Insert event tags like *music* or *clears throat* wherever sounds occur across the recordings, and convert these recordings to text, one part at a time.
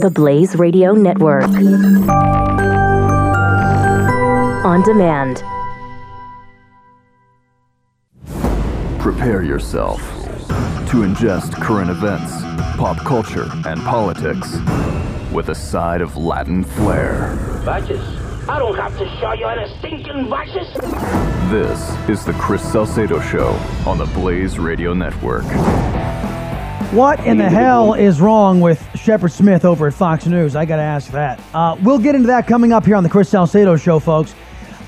The Blaze Radio Network. On demand. Prepare yourself to ingest current events, pop culture, and politics with a side of Latin flair. Vices? I don't have to show you any stinking vices. This is the Chris Salcedo Show on the Blaze Radio Network. What in the hell is wrong with Shepard Smith over at Fox News? I got to ask that. Uh, we'll get into that coming up here on the Chris Salcedo Show, folks.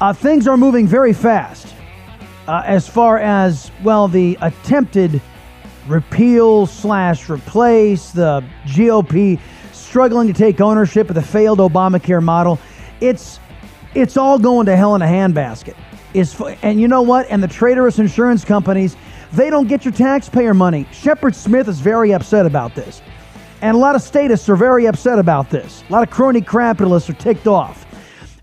Uh, things are moving very fast uh, as far as, well, the attempted repeal slash replace, the GOP struggling to take ownership of the failed Obamacare model. It's it's all going to hell in a handbasket. Is and you know what? And the traitorous insurance companies, they don't get your taxpayer money. Shepard Smith is very upset about this. And a lot of statists are very upset about this. A lot of crony capitalists are ticked off.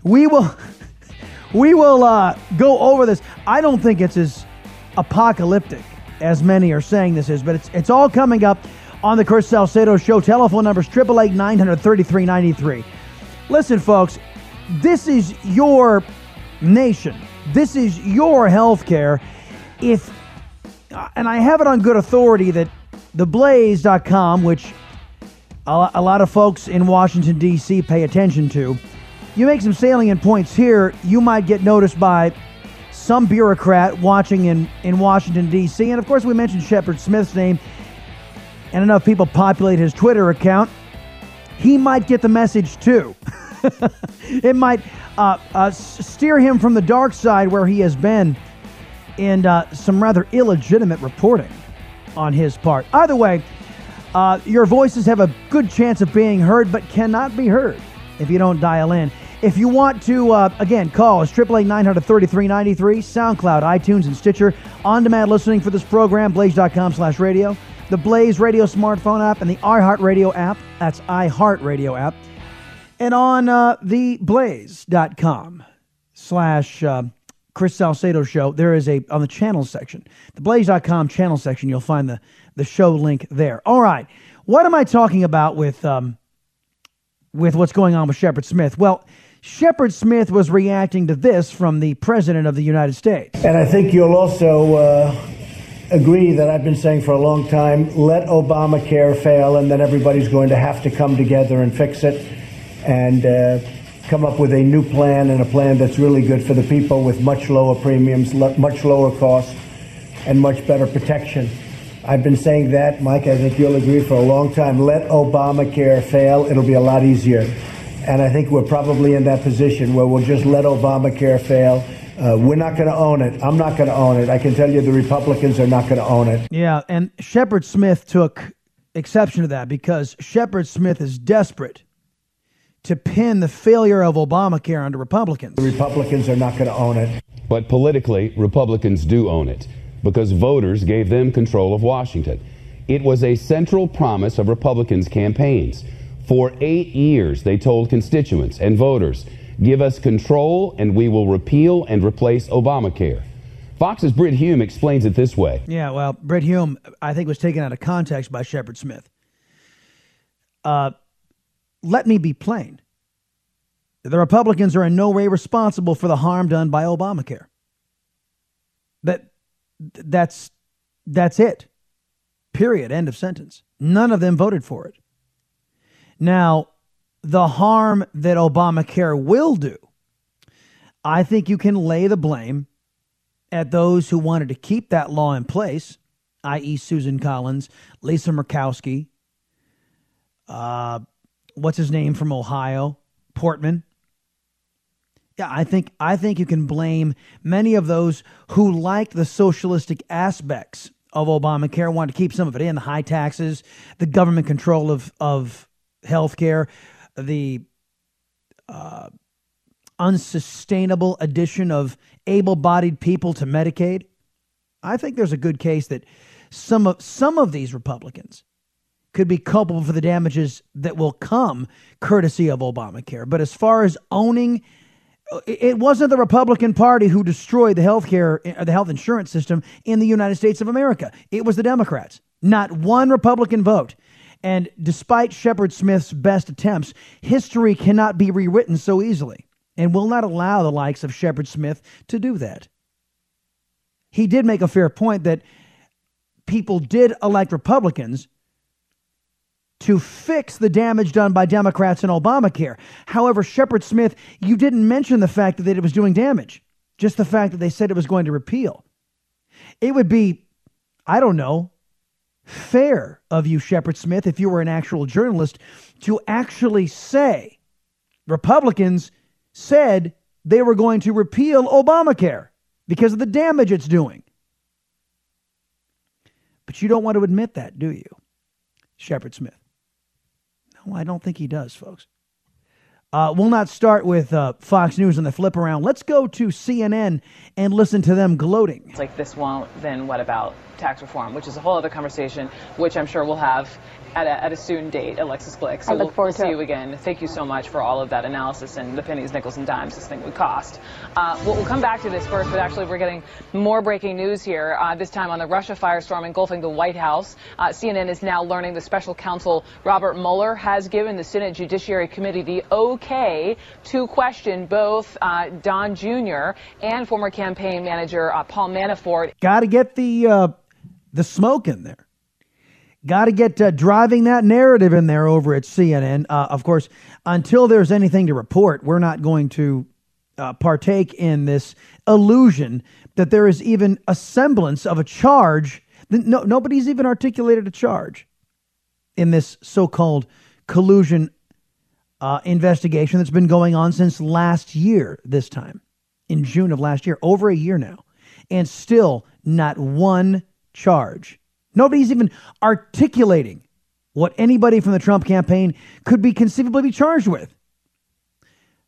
We will *laughs* we will uh, go over this. I don't think it's as apocalyptic as many are saying this is, but it's it's all coming up on the Chris Salcedo Show. Telephone numbers 888 933 93. Listen, folks, this is your nation. This is your health care. If, and I have it on good authority that theblaze.com, which a lot of folks in Washington, D.C. pay attention to, you make some salient points here, you might get noticed by some bureaucrat watching in, in Washington, D.C. And of course, we mentioned Shepard Smith's name, and enough people populate his Twitter account, he might get the message too. *laughs* it might uh, uh, steer him from the dark side where he has been in uh, some rather illegitimate reporting on his part. Either way, uh, your voices have a good chance of being heard, but cannot be heard if you don't dial in. If you want to, uh, again, call us 888 933 93, SoundCloud, iTunes, and Stitcher. On demand listening for this program, blaze.com slash radio, the Blaze Radio smartphone app, and the iHeartRadio app. That's iHeartRadio app and on uh, the blaze.com slash uh, Chris Salcedo show, there is a, on the channel section, the blaze.com channel section, you'll find the, the show link there. All right. What am I talking about with, um, with what's going on with Shepard Smith? Well, Shepard Smith was reacting to this from the President of the United States. And I think you'll also uh, agree that I've been saying for a long time let Obamacare fail, and then everybody's going to have to come together and fix it and uh, come up with a new plan and a plan that's really good for the people with much lower premiums, much lower costs, and much better protection. I've been saying that, Mike, I think you'll agree for a long time. Let Obamacare fail, it'll be a lot easier. And I think we're probably in that position where we'll just let Obamacare fail. Uh, we're not going to own it. I'm not going to own it. I can tell you the Republicans are not going to own it. Yeah, and Shepard Smith took exception to that because Shepard Smith is desperate to pin the failure of Obamacare onto Republicans. The Republicans are not going to own it. But politically, Republicans do own it because voters gave them control of Washington. It was a central promise of Republicans' campaigns. For eight years, they told constituents and voters, give us control and we will repeal and replace Obamacare. Fox's Brit Hume explains it this way. Yeah, well, Brit Hume, I think, was taken out of context by Shepard Smith. Uh, let me be plain. The Republicans are in no way responsible for the harm done by Obamacare. That that's that's it. Period. End of sentence. None of them voted for it. Now, the harm that Obamacare will do, I think you can lay the blame at those who wanted to keep that law in place, i.e., Susan Collins, Lisa Murkowski, uh, what's his name from Ohio, Portman. Yeah, I think I think you can blame many of those who like the socialistic aspects of Obamacare, want to keep some of it in, the high taxes, the government control of of healthcare, the uh, unsustainable addition of able-bodied people to Medicaid. I think there's a good case that some of some of these Republicans could be culpable for the damages that will come courtesy of Obamacare. But as far as owning, it wasn't the Republican Party who destroyed the health care, uh, the health insurance system in the United States of America. It was the Democrats. Not one Republican vote. And despite Shepard Smith's best attempts, history cannot be rewritten so easily and will not allow the likes of Shepard Smith to do that. He did make a fair point that people did elect Republicans to fix the damage done by Democrats in Obamacare. However, Shepard Smith, you didn't mention the fact that it was doing damage, just the fact that they said it was going to repeal. It would be, I don't know, fair of you, Shepard Smith, if you were an actual journalist, to actually say Republicans said they were going to repeal Obamacare because of the damage it's doing. But you don't want to admit that, do you, Shepard Smith? No, I don't think he does, folks. Uh, we'll not start with uh, Fox News and the flip around. Let's go to CNN and listen to them gloating. It's like this won't, then what about tax reform, which is a whole other conversation, which I'm sure we'll have at a, at a soon date, Alexis Blick. So I look we'll, forward we'll to see it. you again. Thank you so much for all of that analysis and the pennies, nickels, and dimes this thing would cost. Uh, we'll, we'll come back to this first, but actually we're getting more breaking news here, uh, this time on the Russia firestorm engulfing the White House. Uh, CNN is now learning the special counsel Robert Mueller has given the Senate Judiciary Committee the okay to question both uh, Don Jr. and former campaign manager uh, Paul Manafort. Got to get the uh, the smoke in there. Got to get uh, driving that narrative in there over at CNN. Uh, of course, until there's anything to report, we're not going to uh, partake in this illusion that there is even a semblance of a charge. No, nobody's even articulated a charge in this so-called collusion uh, investigation that's been going on since last year. This time, in June of last year, over a year now, and still not one charge. Nobody's even articulating what anybody from the Trump campaign could be conceivably be charged with.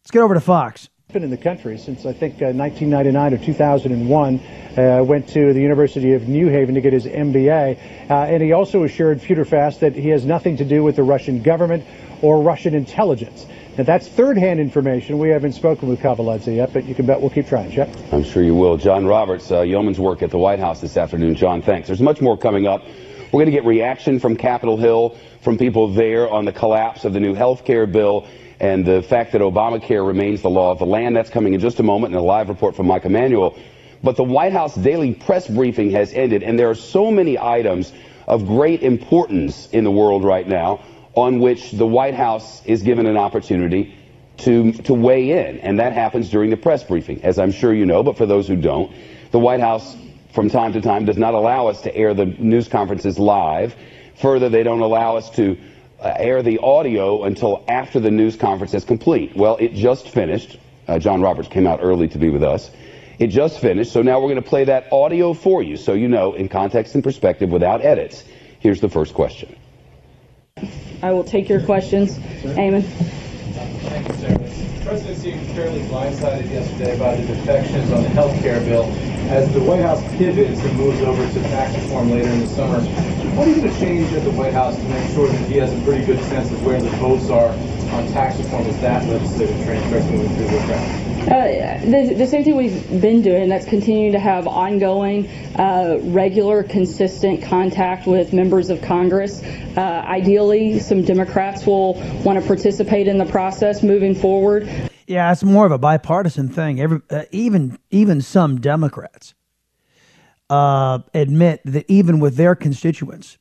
Let's get over to Fox. been in the country since I think uh, 1999 or 2001. Uh, went to the University of New Haven to get his MBA, uh, and he also assured Fast that he has nothing to do with the Russian government or Russian intelligence. Now that's third-hand information. We haven't spoken with Kaveladze yet, but you can bet we'll keep trying. Jeff. I'm sure you will. John Roberts, uh, yeoman's work at the White House this afternoon. John, thanks. There's much more coming up. We're going to get reaction from Capitol Hill, from people there on the collapse of the new health care bill and the fact that Obamacare remains the law of the land. That's coming in just a moment in a live report from Mike Emanuel. But the White House daily press briefing has ended, and there are so many items of great importance in the world right now on which the White House is given an opportunity to, to weigh in. And that happens during the press briefing, as I'm sure you know, but for those who don't, the White House from time to time does not allow us to air the news conferences live. Further, they don't allow us to uh, air the audio until after the news conference is complete. Well, it just finished. Uh, John Roberts came out early to be with us. It just finished, so now we're going to play that audio for you so you know in context and perspective without edits. Here's the first question. I will take your questions. Amen. Thank you, Sarah. The president seemed fairly blindsided yesterday by the defections on the health care bill. As the White House pivots and moves over to tax reform later in the summer, what are you going to change at the White House to make sure that he has a pretty good sense of where the votes are on tax reform as that legislative train starts moving through the ground? Uh, the, the same thing we've been doing, that's continuing to have ongoing, uh, regular, consistent contact with members of Congress. Uh, ideally, some Democrats will want to participate in the process moving forward. Yeah, it's more of a bipartisan thing. Every, uh, even even some Democrats uh, admit that even with their constituents,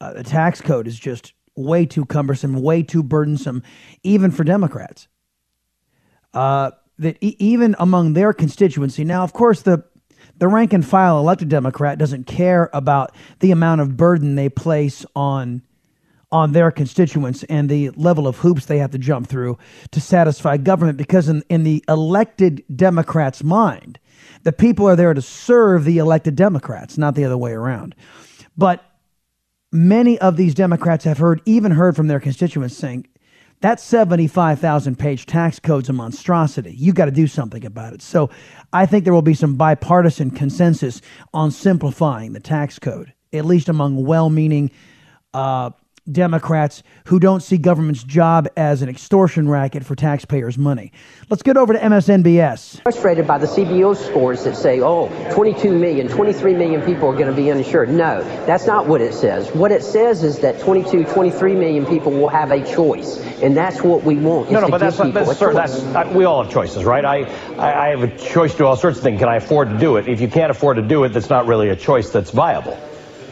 uh, the tax code is just way too cumbersome, way too burdensome, even for Democrats. Uh, that e- even among their constituency, now of course the the rank and file elected Democrat doesn't care about the amount of burden they place on on their constituents and the level of hoops they have to jump through to satisfy government because in, in the elected democrats mind the people are there to serve the elected democrats not the other way around. But many of these democrats have heard even heard from their constituents saying that 75,000 page tax code's a monstrosity. You've got to do something about it. So I think there will be some bipartisan consensus on simplifying the tax code, at least among well meaning uh, Democrats who don't see government's job as an extortion racket for taxpayers' money. Let's get over to MSNBS. Frustrated by the CBO scores that say, oh, 22 million, 23 million people are going to be uninsured. No, that's not what it says. What it says is that 22, 23 million people will have a choice, and that's what we want. No, is no, to but give that's not, people that's, sir, choice. that's I, we all have choices, right? I, I I have a choice to do all sorts of things. Can I afford to do it? If you can't afford to do it, that's not really a choice that's viable.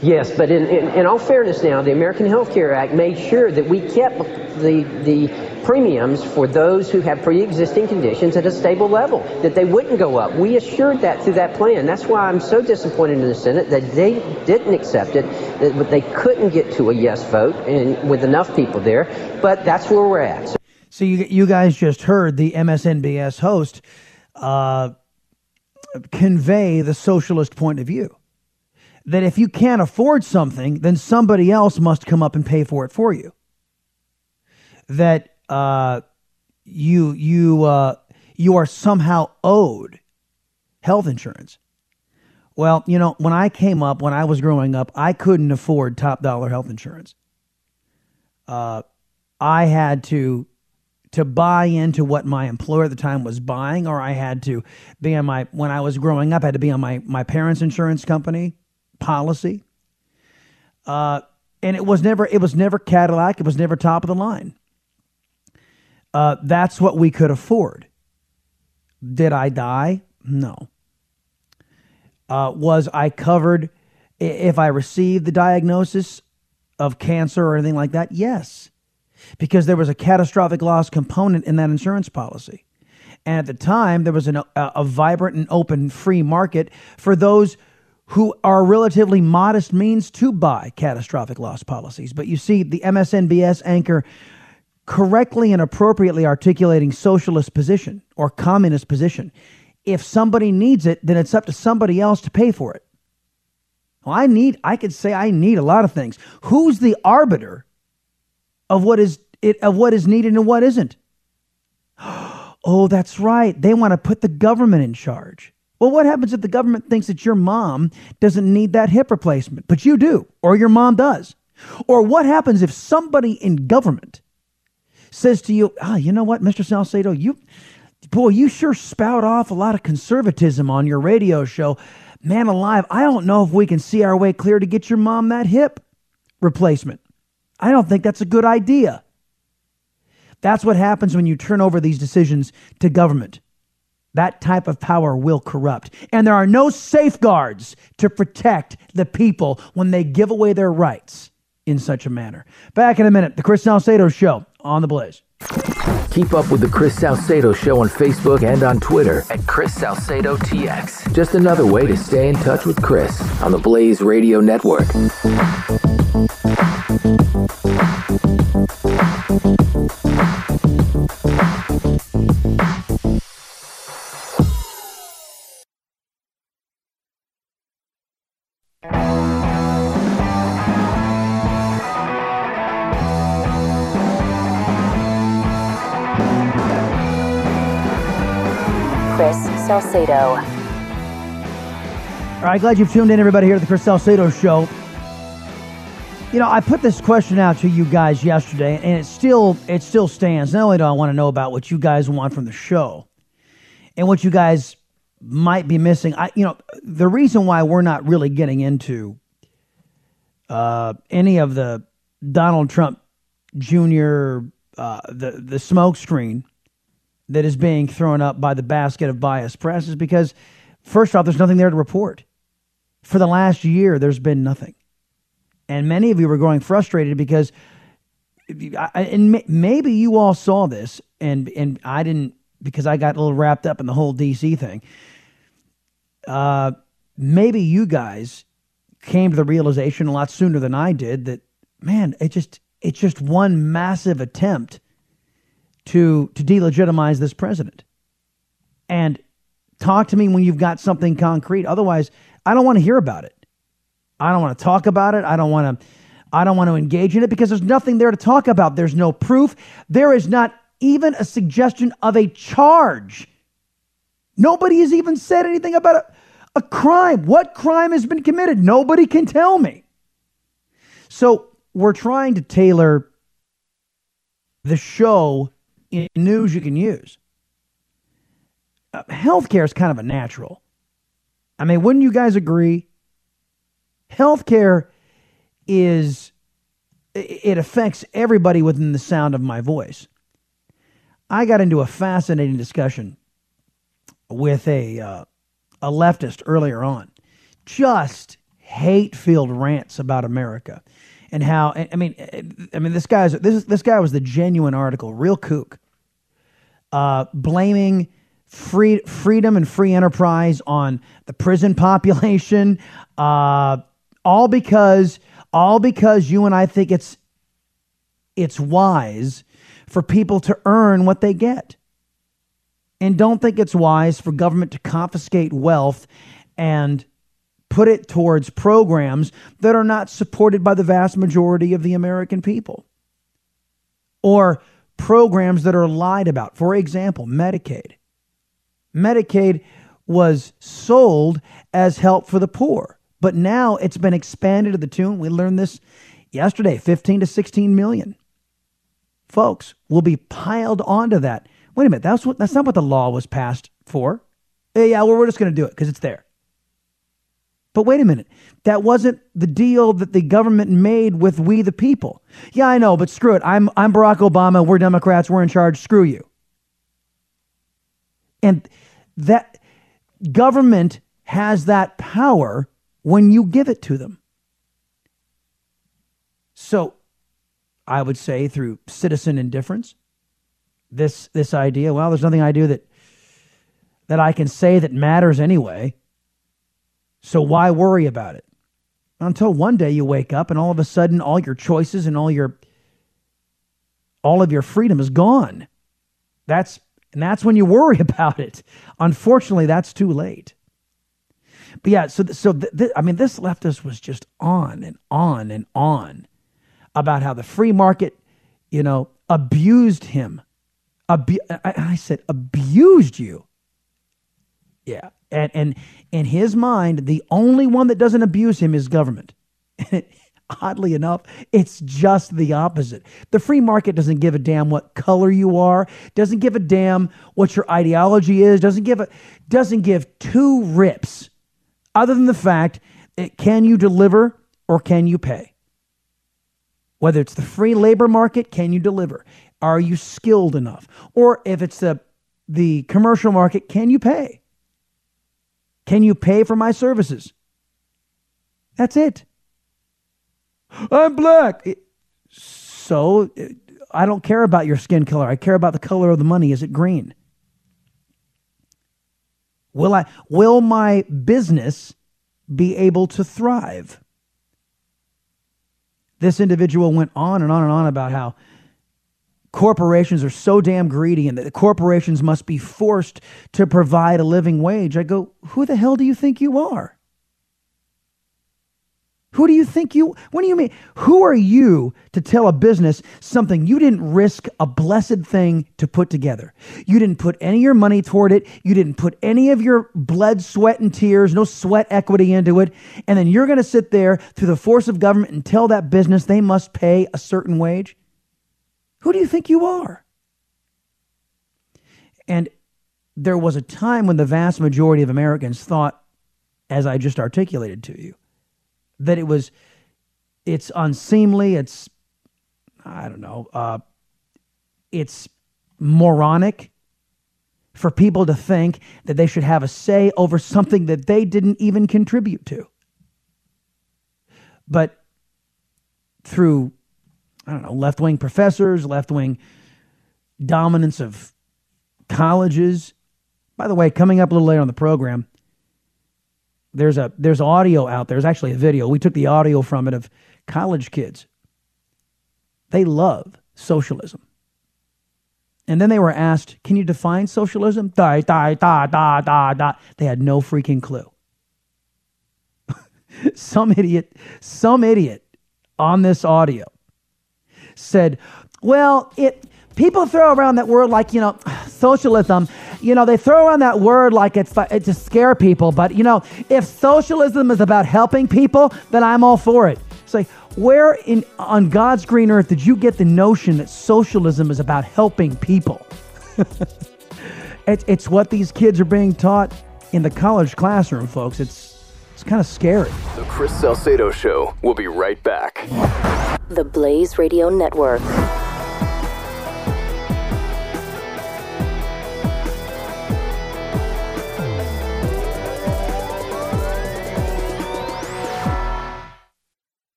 Yes, but in, in, in all fairness now, the American Health Care Act made sure that we kept the, the premiums for those who have pre-existing conditions at a stable level, that they wouldn't go up. We assured that through that plan. That's why I'm so disappointed in the Senate that they didn't accept it, that they couldn't get to a yes vote and with enough people there, but that's where we're at. So So you you guys just heard the MSNBS host uh, convey the socialist point of view that if you can't afford something, then somebody else must come up and pay for it for you. That uh, you you uh, you are somehow owed health insurance. Well, you know, when I came up, when I was growing up, I couldn't afford top dollar health insurance. Uh, I had to to buy into what my employer at the time was buying, or I had to be on my when I was growing up, I had to be on my my parents' insurance company policy. Uh, and it was never it was never Cadillac, it was never top of the line. Uh, that's what we could afford. Did I die? No. Uh, was I covered if I received the diagnosis of cancer or anything like that? Yes, because there was a catastrophic loss component in that insurance policy. And at the time, there was an, a, a vibrant and open free market for those who are relatively modest means to buy catastrophic loss policies. But you see, the MSNBS anchor correctly and appropriately articulating socialist position or communist position. If somebody needs it, then it's up to somebody else to pay for it. Well, I need, I could say I need a lot of things. Who's the arbiter of what is it of what is needed and what isn't? *gasps* Oh, that's right. They want to put the government in charge. Well, what happens if the government thinks that your mom doesn't need that hip replacement, but you do, or your mom does? Or what happens if somebody in government says to you, ah, you know what, Mr. Salcedo, you, boy, you sure spout off a lot of conservatism on your radio show. Man alive, I don't know if we can see our way clear to get your mom that hip replacement. I don't think that's a good idea. That's what happens when you turn over these decisions to government. That type of power will corrupt. And there are no safeguards to protect the people when they give away their rights in such a manner. Back in a minute, the Chris Salcedo Show on the Blaze. Keep up with the Chris Salcedo Show on Facebook and on Twitter at Chris Salcedo TX. Just another way to stay in touch with Chris on the Blaze Radio Network. Salcedo. All right, glad you've tuned in, everybody, here at the Chris Salcedo Show. You know, I put this question out to you guys yesterday, and it still it still stands. Not only do I want to know about what you guys want from the show, and what you guys might be missing. I, you know, the reason why we're not really getting into uh, any of the Donald Trump Jr. Uh, the the smoke screen that is being thrown up by the basket of biased press is because, first off, there's nothing there to report. For the last year, there's been nothing. And many of you were growing frustrated because, and maybe you all saw this, and, and I didn't because I got a little wrapped up in the whole DC thing. Uh, maybe you guys came to the realization a lot sooner than I did that, man, it just it's just one massive attempt to to delegitimize this president. And talk to me when you've got something concrete. Otherwise, I don't want to hear about it. I don't want to talk about it. I don't want to I don't want to engage in it because there's nothing there to talk about. There's no proof. There is not even a suggestion of a charge. Nobody has even said anything about a, a crime. What crime has been committed? Nobody can tell me. So we're trying to tailor the show in news you can use. Uh, healthcare is kind of a natural. I mean, wouldn't you guys agree? Healthcare is it affects everybody within the sound of my voice. I got into a fascinating discussion with a uh, a leftist earlier on, just hate-filled rants about America and how I mean I mean this guy's this this guy was the genuine article, real kook, uh, blaming free freedom and free enterprise on the prison *laughs* population, uh, all because all because you and I think it's it's wise for people to earn what they get. And don't think it's wise for government to confiscate wealth and put it towards programs that are not supported by the vast majority of the American people. Or programs that are lied about. For example, Medicaid. Medicaid was sold as help for the poor, but now it's been expanded to the tune. We learned this yesterday 15 to 16 million folks will be piled onto that. Wait a minute, that's what that's not what the law was passed for. Yeah, well, we're just going to do it because it's there. But wait a minute, that wasn't the deal that the government made with we the people. Yeah, I know, but screw it. I'm I'm Barack Obama. We're Democrats. We're in charge. Screw you. And that government has that power when you give it to them. So I would say through citizen indifference. This this idea, well, there's nothing I do that that I can say that matters anyway. So why worry about it? Until one day you wake up and all of a sudden all your choices and all your all of your freedom is gone. That's and that's when you worry *laughs* about it. Unfortunately, that's too late. But yeah, so so th- th- I mean, this leftist was just on and on and on about how the free market, you know, abused him. I, I said, abused you. Yeah. And, and in his mind, the only one that doesn't abuse him is government. *laughs* oddly enough, it's just the opposite. The free market doesn't give a damn what color you are, doesn't give a damn what your ideology is, doesn't give a doesn't give two rips other than the fact that can you deliver or can you pay? Whether it's the free labor market, can you deliver? Are you skilled enough? Or if it's the the commercial market, can you pay? Can you pay for my services? That's it. I'm black. So I don't care about your skin color. I care about the color of the money. Is it green? Will I will my business be able to thrive? This individual went on and on and on about how corporations are so damn greedy and that the corporations must be forced to provide a living wage. I go, who the hell do you think you are? Who do you think you, what do you mean? Who are you to tell a business something you didn't risk a blessed thing to put together? You didn't put any of your money toward it. You didn't put any of your blood, sweat, and tears, no sweat equity into it. And then you're going to sit there through the force of government and tell that business they must pay a certain wage? Who do you think you are? And there was a time when the vast majority of Americans thought, as I just articulated to you, that it was it's unseemly it's i don't know uh, it's moronic for people to think that they should have a say over something that they didn't even contribute to but through i don't know left-wing professors left-wing dominance of colleges by the way coming up a little later on the program there's a there's audio out there. There's actually a video. We took the audio from it of college kids. They love socialism. And then they were asked, "Can you define socialism?" Da da da da da da. They had no freaking clue. *laughs* some idiot, some idiot on this audio said, "Well, it people throw around that word like, you know, *sighs* socialism, you know, they throw around that word like it's, it's to scare people. But, you know, if socialism is about helping people, then I'm all for it. It's like, where in on God's green earth did you get the notion that socialism is about helping people? *laughs* it's, it's what these kids are being taught in the college classroom, folks. It's it's kind of scary. The Chris Salcedo Show. We'll be right back. The Blaze Radio Network.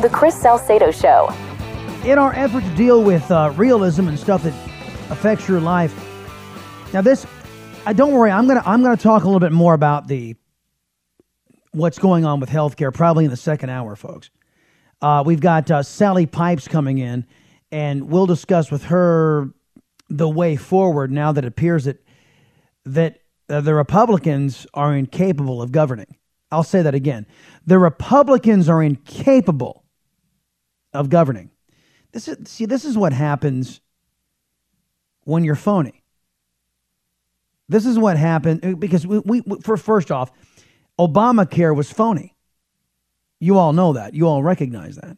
The Chris Salcedo Show. In our effort to deal with uh, realism and stuff that affects your life, now this, uh, don't worry, I'm gonna I'm gonna talk a little bit more about the what's going on with healthcare probably in the second hour, folks. Uh, we've got uh, Sally Pipes coming in, and we'll discuss with her the way forward. Now that it appears that that uh, the Republicans are incapable of governing. I'll say that again. The Republicans are incapable of governing. This is see this is what happens when you're phony. This is what happened uh, because we, we for first off, Obamacare was phony. You all know that. You all recognize that.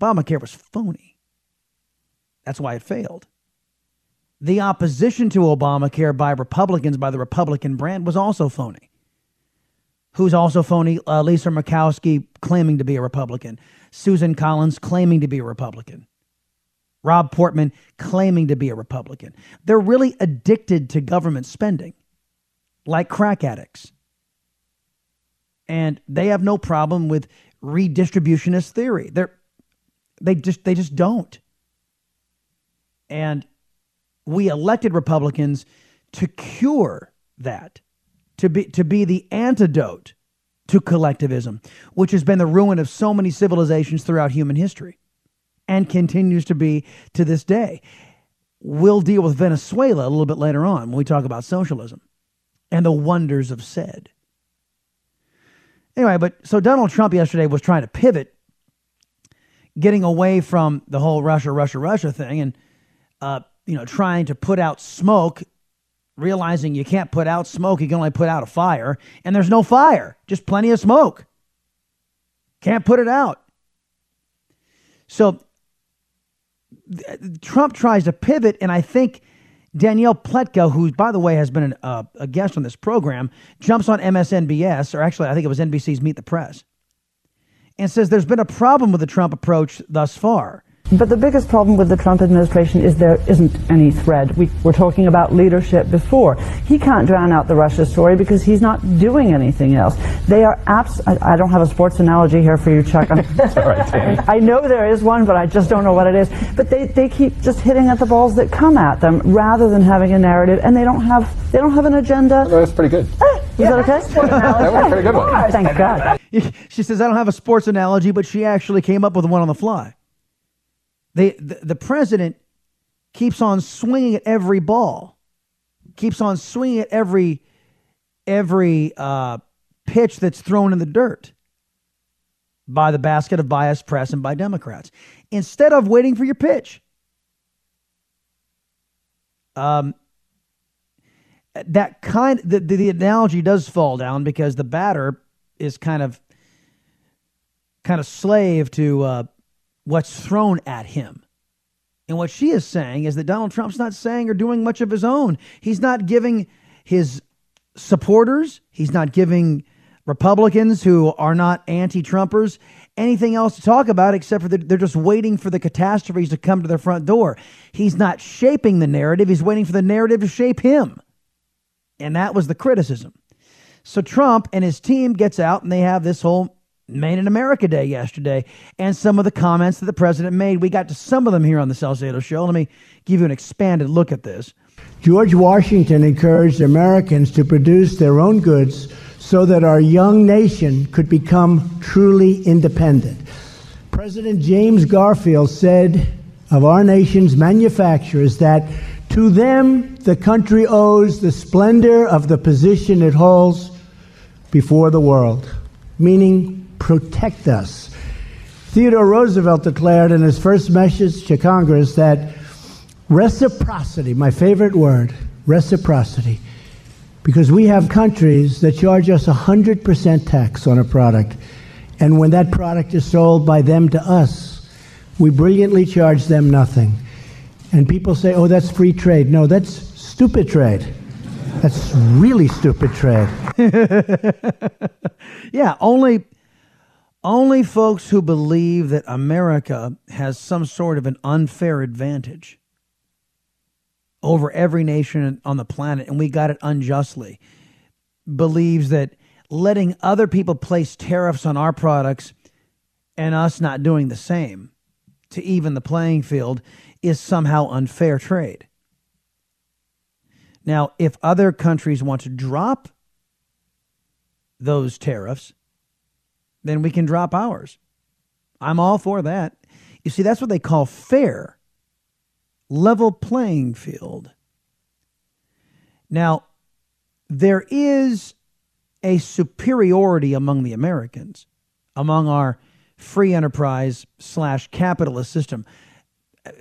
Obamacare was phony. That's why it failed. The opposition to Obamacare by Republicans, by the Republican brand, was also phony who's also phony, uh, Lisa Murkowski claiming to be a Republican, Susan Collins claiming to be a Republican, Rob Portman claiming to be a Republican. They're really addicted to government spending, like crack addicts. And they have no problem with redistributionist theory. They're, they just they just don't. And we elected Republicans to cure that to be to be the antidote to collectivism, which has been the ruin of so many civilizations throughout human history and continues to be to this day. We'll deal with Venezuela a little bit later on when we talk about socialism and the wonders of said. Anyway, but so Donald Trump yesterday was trying to pivot, getting away from the whole Russia, Russia, Russia thing, and uh, you know, trying to put out smoke realizing you can't put out smoke, you can only put out a fire, and there's no fire, just plenty of smoke. Can't put it out. So Trump tries to pivot, and I think Danielle Pletka, who, by the way, has been an, uh, a guest on this program, jumps on MSNBS, or actually, I think it was NBC's Meet the Press, and says there's been a problem with the Trump approach thus far. But the biggest problem with the Trump administration is there isn't any thread. We were talking about leadership before. He can't drown out the Russia story because he's not doing anything else. They are abs. I, I don't have a sports analogy here for you, Chuck. *laughs* right, I know there is one, but I just don't know what it is. But they, they keep just hitting at the balls that come at them rather than having a narrative, and they don't have they don't have an agenda. That's pretty good. Eh, is yeah, that okay? *laughs* that was a pretty good one. Thank God. She says I don't have a sports analogy, but she actually came up with one on the fly. The, the president keeps on swinging at every ball, keeps on swinging at every every uh, pitch that's thrown in the dirt by the basket of biased press and by Democrats instead of waiting for your pitch. Um, that kind the, the, the analogy does fall down because the batter is kind of kind of slave to uh, what's thrown at him. And what she is saying is that Donald Trump's not saying or doing much of his own. He's not giving his supporters, he's not giving Republicans who are not anti Trumpers anything else to talk about except for the, they're just waiting for the catastrophes to come to their front door. He's not shaping the narrative, he's waiting for the narrative to shape him. And that was the criticism. So Trump and his team gets out and they have this whole Made in America Day yesterday, and some of the comments that the president made. We got to some of them here on the Salcedo Show. Let me give you an expanded look at this. George Washington encouraged Americans to produce their own goods so that our young nation could become truly independent. President James Garfield said of our nation's manufacturers that to them the country owes the splendor of the position it holds before the world, meaning protect us. Theodore Roosevelt declared in his first message to Congress that reciprocity, my favorite word, reciprocity, because we have countries that charge us 100% tax on a product. And when that product is sold by them to us, we brilliantly charge them nothing. And people say, oh, that's free trade. No, that's stupid trade. That's really stupid trade. *laughs* yeah, only only folks who believe that America has some sort of an unfair advantage over every nation on the planet and we got it unjustly believes that letting other people place tariffs on our products and us not doing the same to even the playing field is somehow unfair trade. Now, if other countries want to drop those tariffs, then we can drop ours. I'm all for that. You see, that's what they call fair, level playing field. Now, there is a superiority among the Americans, among our free enterprise slash capitalist system.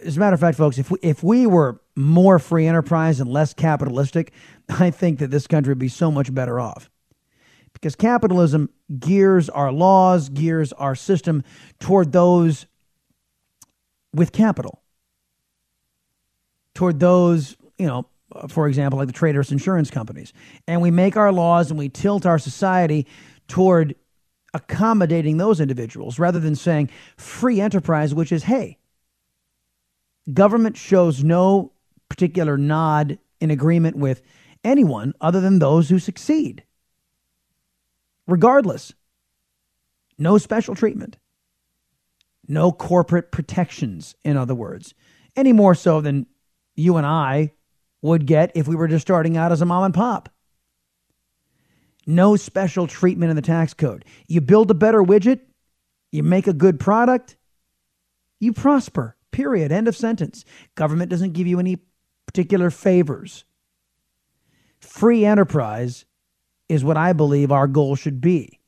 As a matter of fact, folks, if we, if we were more free enterprise and less capitalistic, *laughs* I think that this country would be so much better off because capitalism gears our laws, gears our system toward those with capital, toward those, you know, for example, like the traders insurance companies. And we make our laws and we tilt our society toward accommodating those individuals rather than saying free enterprise, which is, hey, government shows no particular nod in agreement with anyone other than those who succeed regardless. No special treatment. No corporate protections, in other words, any more so than you and I would get if we were just starting out as a mom and pop. No special treatment in the tax code. You build a better widget, you make a good product, you prosper. Period. End of sentence. Government doesn't give you any particular favors. Free enterprise is what I believe our goal should be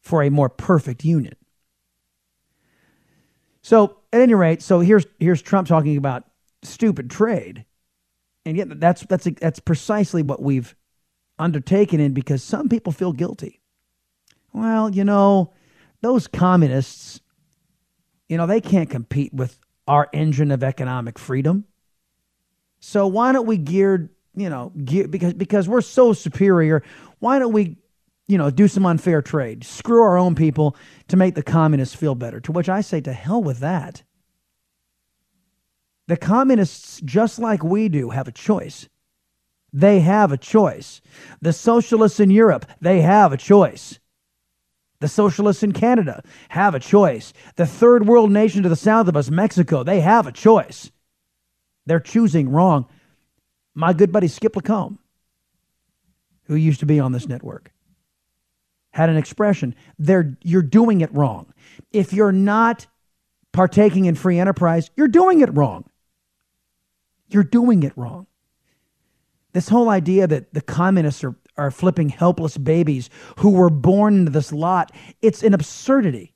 for a more perfect union. So, at any rate, so here's here's Trump talking about stupid trade, and yet that's that's that's precisely what we've undertaken in because some people feel guilty. Well, you know, those communists, you know, they can't compete with our engine of economic freedom. So why don't we gear, you know, gear, because because we're so superior, why don't we, you know, do some unfair trade, screw our own people to make the communists feel better? To which I say, to hell with that. The communists, just like we do, have a choice. They have a choice. The socialists in Europe, they have a choice. The socialists in Canada have a choice. The third world nation to the south of us, Mexico, they have a choice. They're choosing wrong. My good buddy Skip Lacombe, who used to be on this network, had an expression. They're, you're doing it wrong. If you're not partaking in free enterprise, you're doing it wrong. You're doing it wrong. This whole idea that the communists are, are flipping helpless babies who were born into this lot, it's an absurdity.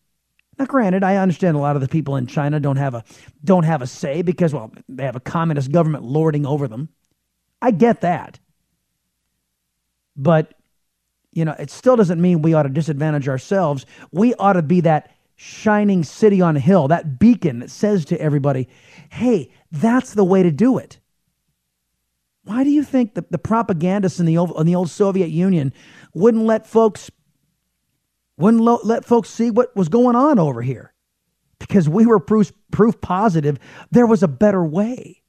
Now, granted, I understand a lot of the people in China don't have a don't have a say because, well, they have a communist government lording over them. I get that. But, you know, it still doesn't mean we ought to disadvantage ourselves. We ought to be that shining city on a hill, that beacon that says to everybody, hey, that's the way to do it. Why do you think the, the propagandists in the, old, in the old Soviet Union wouldn't let folks wouldn't lo- let folks see what was going on over here? Because we were proof, proof positive there was a better way.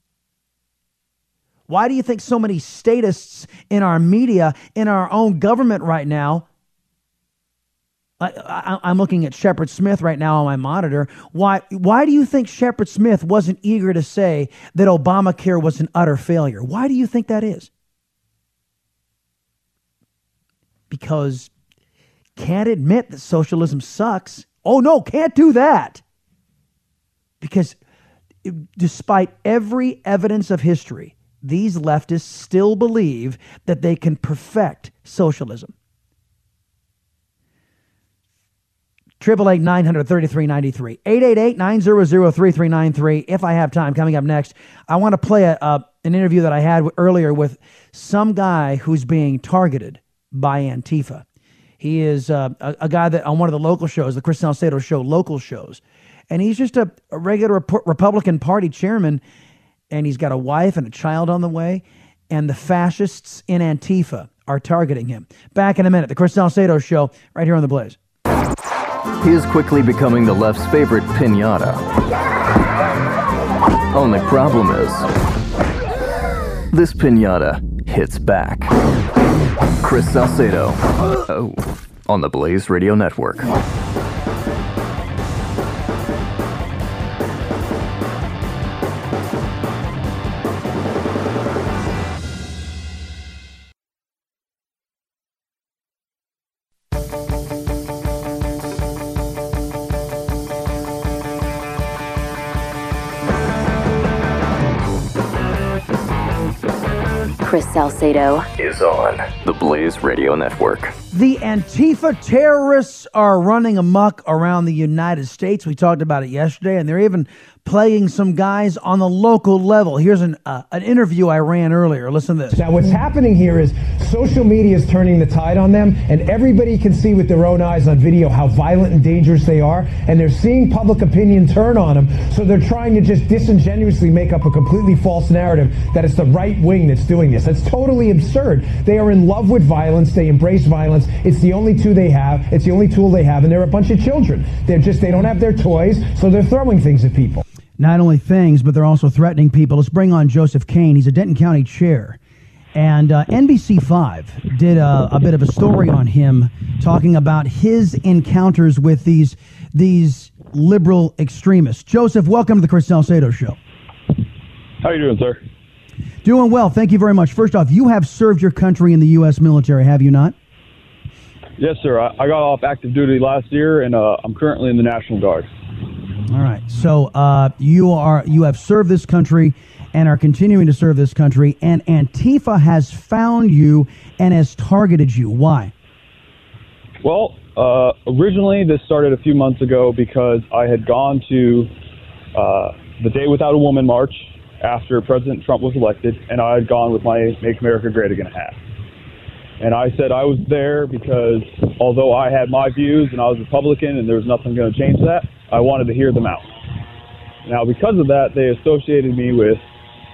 Why do you think so many statists in our media, in our own government right now? I, am looking at Shepard Smith right now on my monitor. Why, why do you think Shepard Smith wasn't eager to say that Obamacare was an utter failure? Why do you think that is? Because can't admit that socialism sucks. Oh, no, can't do that. Because despite every evidence of history, these leftists still believe that they can perfect socialism. 888 900 3393. 888 900 3393. If I have time, coming up next, I want to play a, a, an interview that I had earlier with some guy who's being targeted by Antifa. He is uh, a, a guy that on one of the local shows, the Chris Salcedo show, local shows, and he's just a, a regular Rep- Republican Party chairman, and he's got a wife and a child on the way, and the fascists in Antifa are targeting him. Back in a minute, the Chris Salcedo show, right here on the Blaze. He is quickly becoming the left's favorite pinata. Oh, Only problem is, this pinata hits back. Chris Salcedo. Oh, on the Blaze Radio Network. Salcedo is on the Blaze Radio Network. The Antifa terrorists are running amok around the United States. We talked about it yesterday, and they're even playing some guys on the local level. Here's an uh, an interview I ran earlier. Listen to this. Now, what's happening here is social media is turning the tide on them, and everybody can see with their own eyes on video how violent and dangerous they are, and they're seeing public opinion turn on them, so they're trying to just disingenuously make up a completely false narrative that it's the right wing that's doing this. That's totally absurd. They are in love with violence. They embrace violence. It's the only tool they have. It's the only tool they have, and they're a bunch of children. They're just they don't have their toys, so they're throwing things at people. Not only things, but they're also threatening people. Let's bring on Joseph Kane. He's a Denton County chair. And uh, NBC5 did a, a bit of a story on him talking about his encounters with these, these liberal extremists. Joseph, welcome to the Chris Salcedo Show. How are you doing, sir? Doing well. Thank you very much. First off, you have served your country in the U.S. military, have you not? Yes, sir. I, I got off active duty last year, and uh, I'm currently in the National Guard. All right. So uh, you are you have served this country and are continuing to serve this country, and Antifa has found you and has targeted you. Why? Well, uh, originally this started a few months ago because I had gone to uh, the Day Without a Woman march after President Trump was elected, and I had gone with my Make America Great Again hat. And I said I was there because although I had my views and I was Republican and there was nothing going to change that, I wanted to hear them out. Now, because of that, they associated me with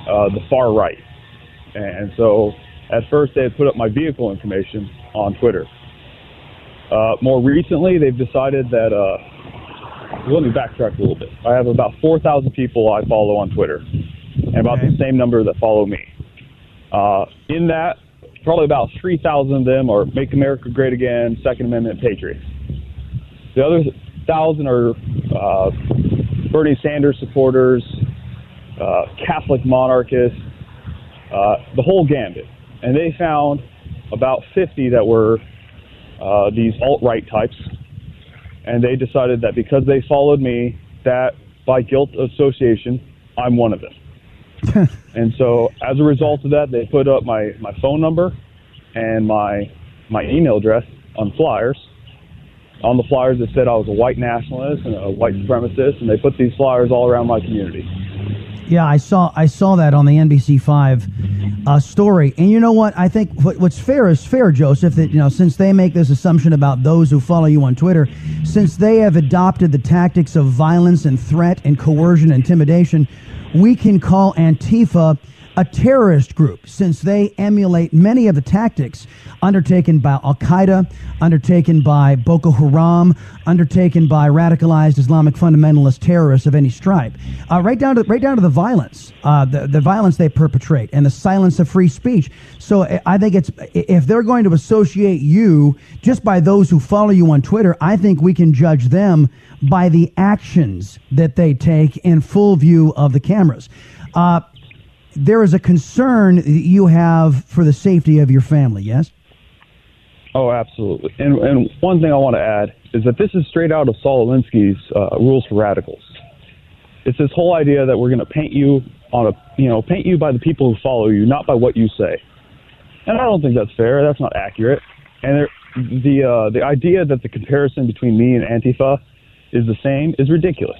uh, the far right. And so at first they had put up my vehicle information on Twitter. Uh, more recently, they've decided that, uh, let me backtrack a little bit. I have about 4,000 people I follow on Twitter and about the same number that follow me. Uh, in that, probably about 3,000 of them are Make America Great Again, Second Amendment Patriots. The other 1,000 are uh, Bernie Sanders supporters, uh, Catholic monarchists, uh, the whole gambit. And they found about 50 that were uh, these alt-right types. And they decided that because they followed me, that by guilt association, I'm one of them. *laughs* and so as a result of that, they put up my, my phone number and my my email address on flyers. On the flyers, that said I was a white nationalist and a white supremacist, and they put these flyers all around my community. Yeah, I saw I saw that on the NBC five uh, story, and you know what? I think what, what's fair is fair, Joseph. That you know, since they make this assumption about those who follow you on Twitter, since they have adopted the tactics of violence and threat and coercion, and intimidation, we can call Antifa a terrorist group since they emulate many of the tactics undertaken by Al Qaeda, undertaken by Boko Haram, undertaken by radicalized Islamic fundamentalist terrorists of any stripe, uh, right down to right down to the violence, uh, the the violence they perpetrate, and the silence of free speech. So I think it's if they're going to associate you just by those who follow you on Twitter, I think we can judge them by the actions that they take in full view of the cameras. Uh, there is a concern that you have for the safety of your family, yes? Oh, absolutely. And, and one thing I want to add is that this is straight out of Saul Alinsky's uh, Rules for Radicals. It's this whole idea that we're going to paint you on a, you know, paint you by the people who follow you, not by what you say. And I don't think that's fair. That's not accurate. And there, the uh, the idea that the comparison between me and Antifa is the same is ridiculous.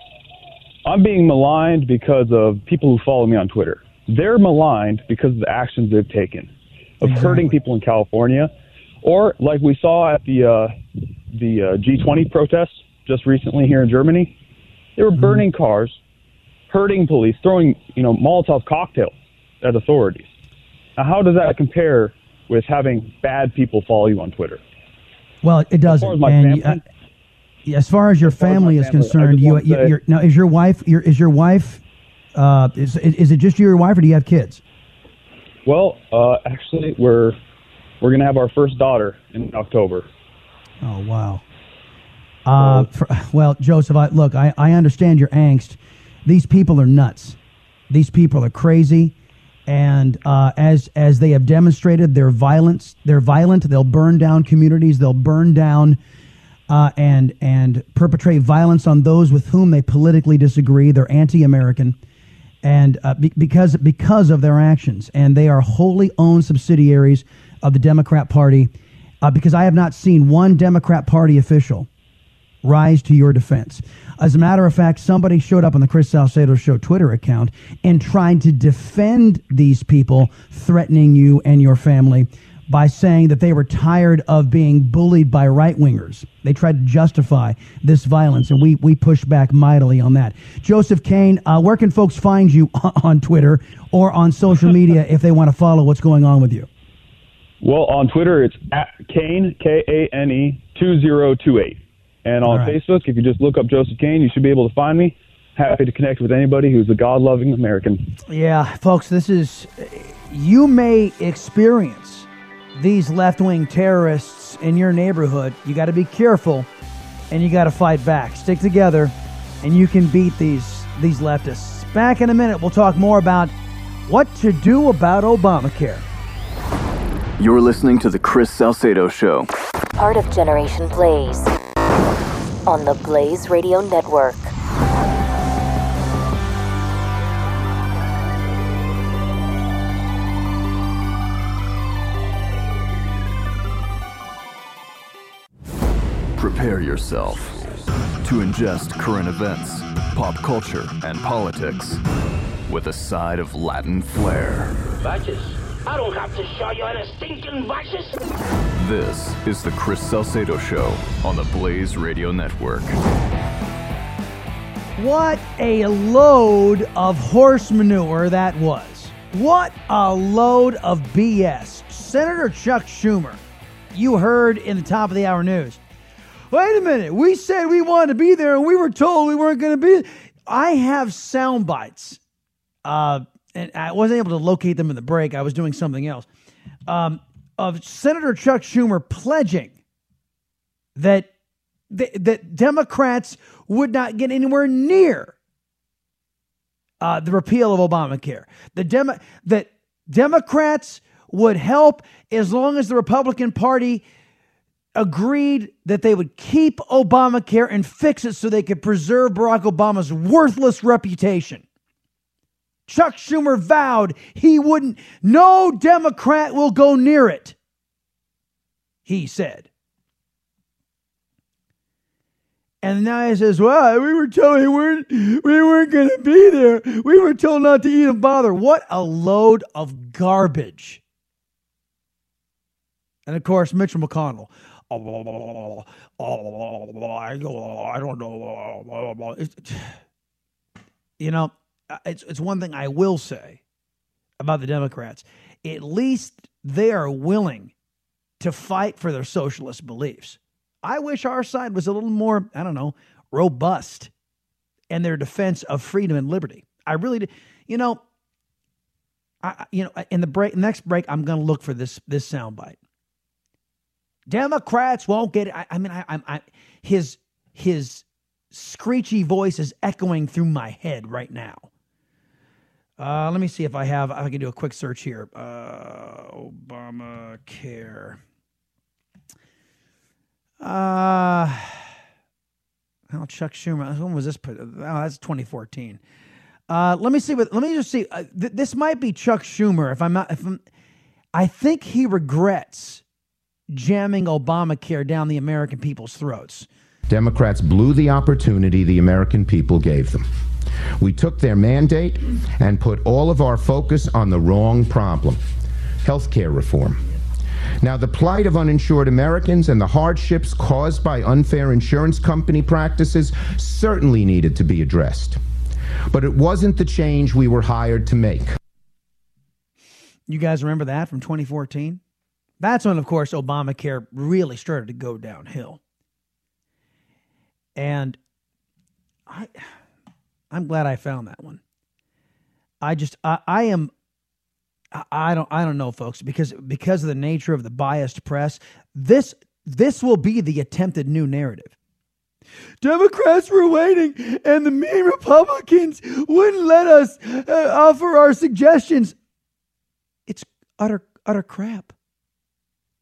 I'm being maligned because of people who follow me on Twitter. They're maligned because of the actions they've taken of hurting people in California, or like we saw at the uh, the uh, G20 protests just recently here in Germany. They were burning cars, hurting police, throwing you know Molotov cocktails at authorities. Now, how does that compare with having bad people follow you on Twitter? Well, it doesn't. as and, family- uh, as far as your as family is family, I concerned, you, you say- you're, now is your wife your, is your wife uh, is is it just you and your wife or do you have kids? Well, uh, actually, we're we're gonna have our first daughter in October. Oh wow. Uh, for, well, Joseph, I, look, I, I understand your angst. These people are nuts. These people are crazy, and uh, as as they have demonstrated, their violence. They're violent. They'll burn down communities. They'll burn down uh, and and perpetrate violence on those with whom they politically disagree. They're anti-American, and uh, be, because because of their actions, and they are wholly owned subsidiaries of the Democrat Party. Uh, because I have not seen one Democrat Party official rise to your defense. As a matter of fact, somebody showed up on the Chris Salcedo Show Twitter account and tried to defend these people threatening you and your family by saying that they were tired of being bullied by right wingers. They tried to justify this violence, and we, we pushed back mightily on that. Joseph Kane, uh, where can folks find you *laughs* on Twitter or on social *laughs* media if they want to follow what's going on with you? Well, on Twitter, it's at Kane K A N E two zero two eight, and on right. Facebook, if you just look up Joseph Kane, you should be able to find me. Happy to connect with anybody who's a God-loving American. Yeah, folks, this is. You may experience these left wing terrorists in your neighborhood. You got to be careful and you got to fight back. Stick together and you can beat these, these leftists. Back in a minute, we'll talk more about what to do about Obamacare. You're listening to The Chris Salcedo Show. Part of Generation Blaze on the Blaze Radio Network. Prepare yourself to ingest current events, pop culture, and politics with a side of Latin flair. Vices? I don't have to show you any stinking vices. This is The Chris Salcedo Show on the Blaze Radio Network. What a load of horse manure that was. What a load of BS. Senator Chuck Schumer, you heard in the top of the hour news. Wait a minute. We said we wanted to be there and we were told we weren't going to be. I have sound bites. Uh, and I wasn't able to locate them in the break. I was doing something else. Um, of Senator Chuck Schumer pledging that th- that Democrats would not get anywhere near uh, the repeal of Obamacare. The Demo- that Democrats would help as long as the Republican Party agreed that they would keep Obamacare and fix it so they could preserve Barack Obama's worthless reputation. Chuck Schumer vowed he wouldn't, no Democrat will go near it, he said. And now he says, well, we were told we weren't, we weren't going to be there. We were told not to even bother. What a load of garbage. And of course, Mitch McConnell. "Oh, I don't know. You know, it's, it's one thing I will say about the Democrats. At least they are willing to fight for their socialist beliefs. I wish our side was a little more, I don't know, robust in their defense of freedom and liberty. I really. You know, I, you know, in the break, next break, I'm going to look for this this soundbite. Democrats won't get it. I, I mean, I, I'm I, his his screechy voice is echoing through my head right now. Uh, let me see if I have. I can do a quick search here. Uh, Obamacare. Uh, oh, Chuck Schumer. When was this put? Oh, that's 2014. Uh, let me see. What, let me just see. Uh, th- this might be Chuck Schumer. If I'm not, if I'm, I think he regrets jamming Obamacare down the American people's throats. Democrats blew the opportunity the American people gave them. We took their mandate and put all of our focus on the wrong problem health care reform. Now, the plight of uninsured Americans and the hardships caused by unfair insurance company practices certainly needed to be addressed. But it wasn't the change we were hired to make. You guys remember that from 2014? That's when, of course, Obamacare really started to go downhill. And I, I'm glad I found that one. I just, I, I am I don't I don't know folks because because of the nature of the biased press this this will be the attempted new narrative. Democrats were waiting and the mean Republicans wouldn't let us uh, offer our suggestions. It's utter utter crap.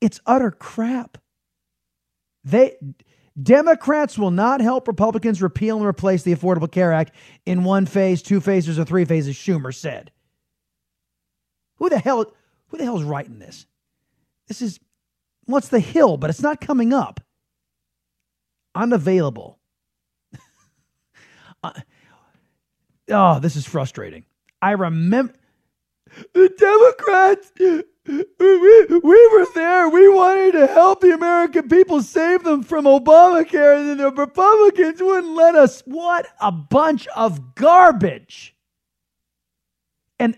It's utter crap. They Democrats will not help Republicans repeal and replace the Affordable Care Act in one phase, two phases, or three phases, Schumer said. Who the hell who the hell's writing this? This is what's the hill, but it's not coming up. Unavailable. uh, *laughs* oh, this is frustrating. I remember the Democrats. We, we were there. We wanted to help the American people save them from Obamacare, and the Republicans wouldn't let us. What a bunch of garbage. And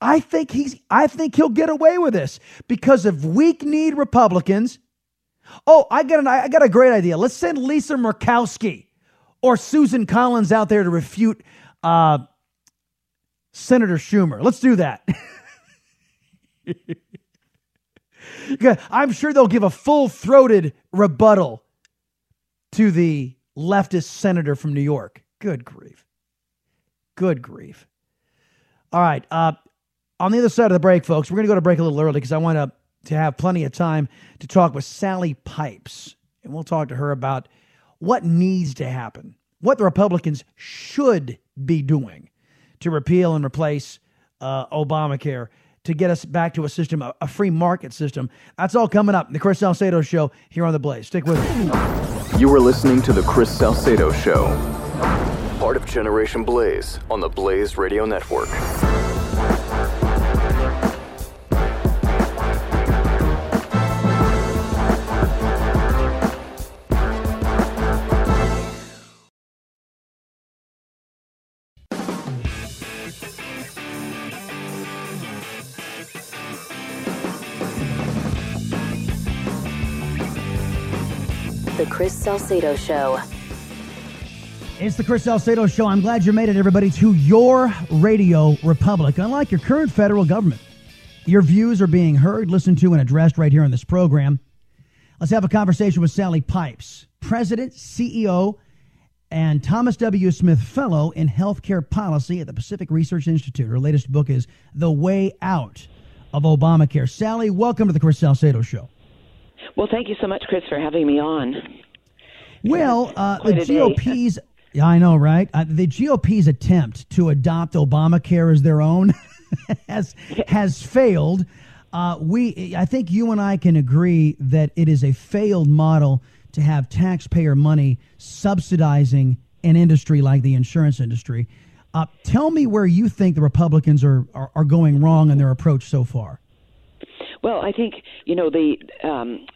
I think he's I think he'll get away with this because of weak-kneed Republicans. Oh, I got an I got a great idea. Let's send Lisa Murkowski or Susan Collins out there to refute uh, Senator Schumer. Let's do that. *laughs* I'm sure they'll give a full-throated rebuttal to the leftist senator from New York. Good grief. Good grief. All right. Uh, on the other side of the break, folks, we're going to go to break a little early because I want to, to have plenty of time to talk with Sally Pipes. And we'll talk to her about what needs to happen, what the Republicans should be doing to repeal and replace uh, Obamacare to get us back to a system, a, a, free market system. That's all coming up. The Chris Salcedo Show here on The Blaze. Stick with me. You are listening to The Chris Salcedo Show, part of Generation Blaze on the Blaze Radio Network. Chris Salcedo Show. It's the Chris Salcedo Show. I'm glad you made it, everybody, to your radio republic. Unlike your current federal government, your views are being heard, listened to, and addressed right here on this program. Let's have a conversation with Sally Pipes, President, CEO, and Thomas W. Smith Fellow in Healthcare Policy at the Pacific Research Institute. Her latest book is The Way Out of Obamacare. Sally, welcome to the Chris Salcedo Show. Well, thank you so much, Chris, for having me on. Well, uh, the GOP's. Yeah, I know, right? Uh, the GOP's attempt to adopt Obamacare as their own *laughs* has has failed. Uh, we, I think you and I can agree that it is a failed model to have taxpayer money subsidizing an industry like the insurance industry. Uh, tell me where you think the Republicans are, are, are going wrong in their approach so far. Well, I think you know they um,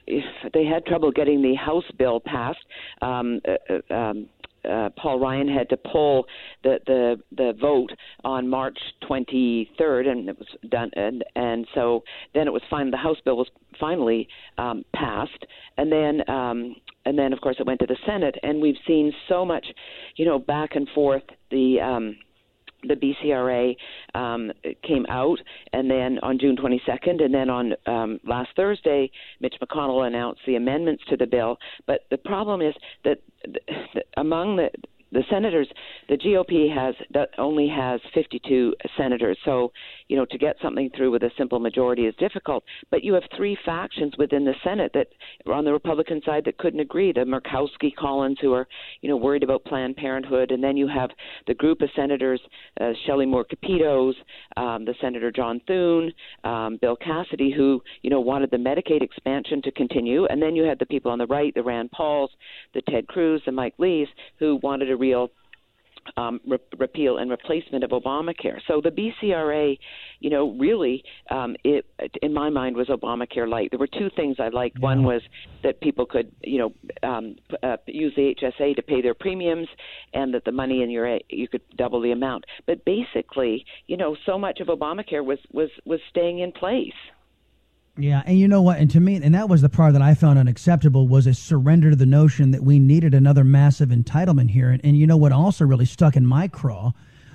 they had trouble getting the House bill passed. Um, uh, uh, um, uh, Paul Ryan had to pull the the the vote on March 23rd, and it was done. And and so then it was fine. The House bill was finally um, passed, and then um, and then of course it went to the Senate, and we've seen so much, you know, back and forth. The um, the BCRA um, came out, and then on June 22nd, and then on um, last Thursday, Mitch McConnell announced the amendments to the bill. But the problem is that among the the senators, the GOP has only has 52 senators. So, you know, to get something through with a simple majority is difficult. But you have three factions within the Senate that on the Republican side that couldn't agree. The Murkowski Collins, who are, you know, worried about Planned Parenthood, and then you have the group of senators, uh, Shelley Moore Capitos, um, the Senator John Thune, um, Bill Cassidy, who, you know, wanted the Medicaid expansion to continue, and then you had the people on the right, the Rand Pauls, the Ted Cruz, the Mike Lees, who wanted a real um, re- repeal and replacement of Obamacare. So the BCRA, you know, really, um, it in my mind was Obamacare light. There were two things I liked. One was that people could, you know, um, uh, use the HSA to pay their premiums, and that the money in your you could double the amount. But basically, you know, so much of Obamacare was was was staying in place. Yeah, and you know what? And to me, and that was the part that I found unacceptable was a surrender to the notion that we needed another massive entitlement here. And, and you know what also really stuck in my craw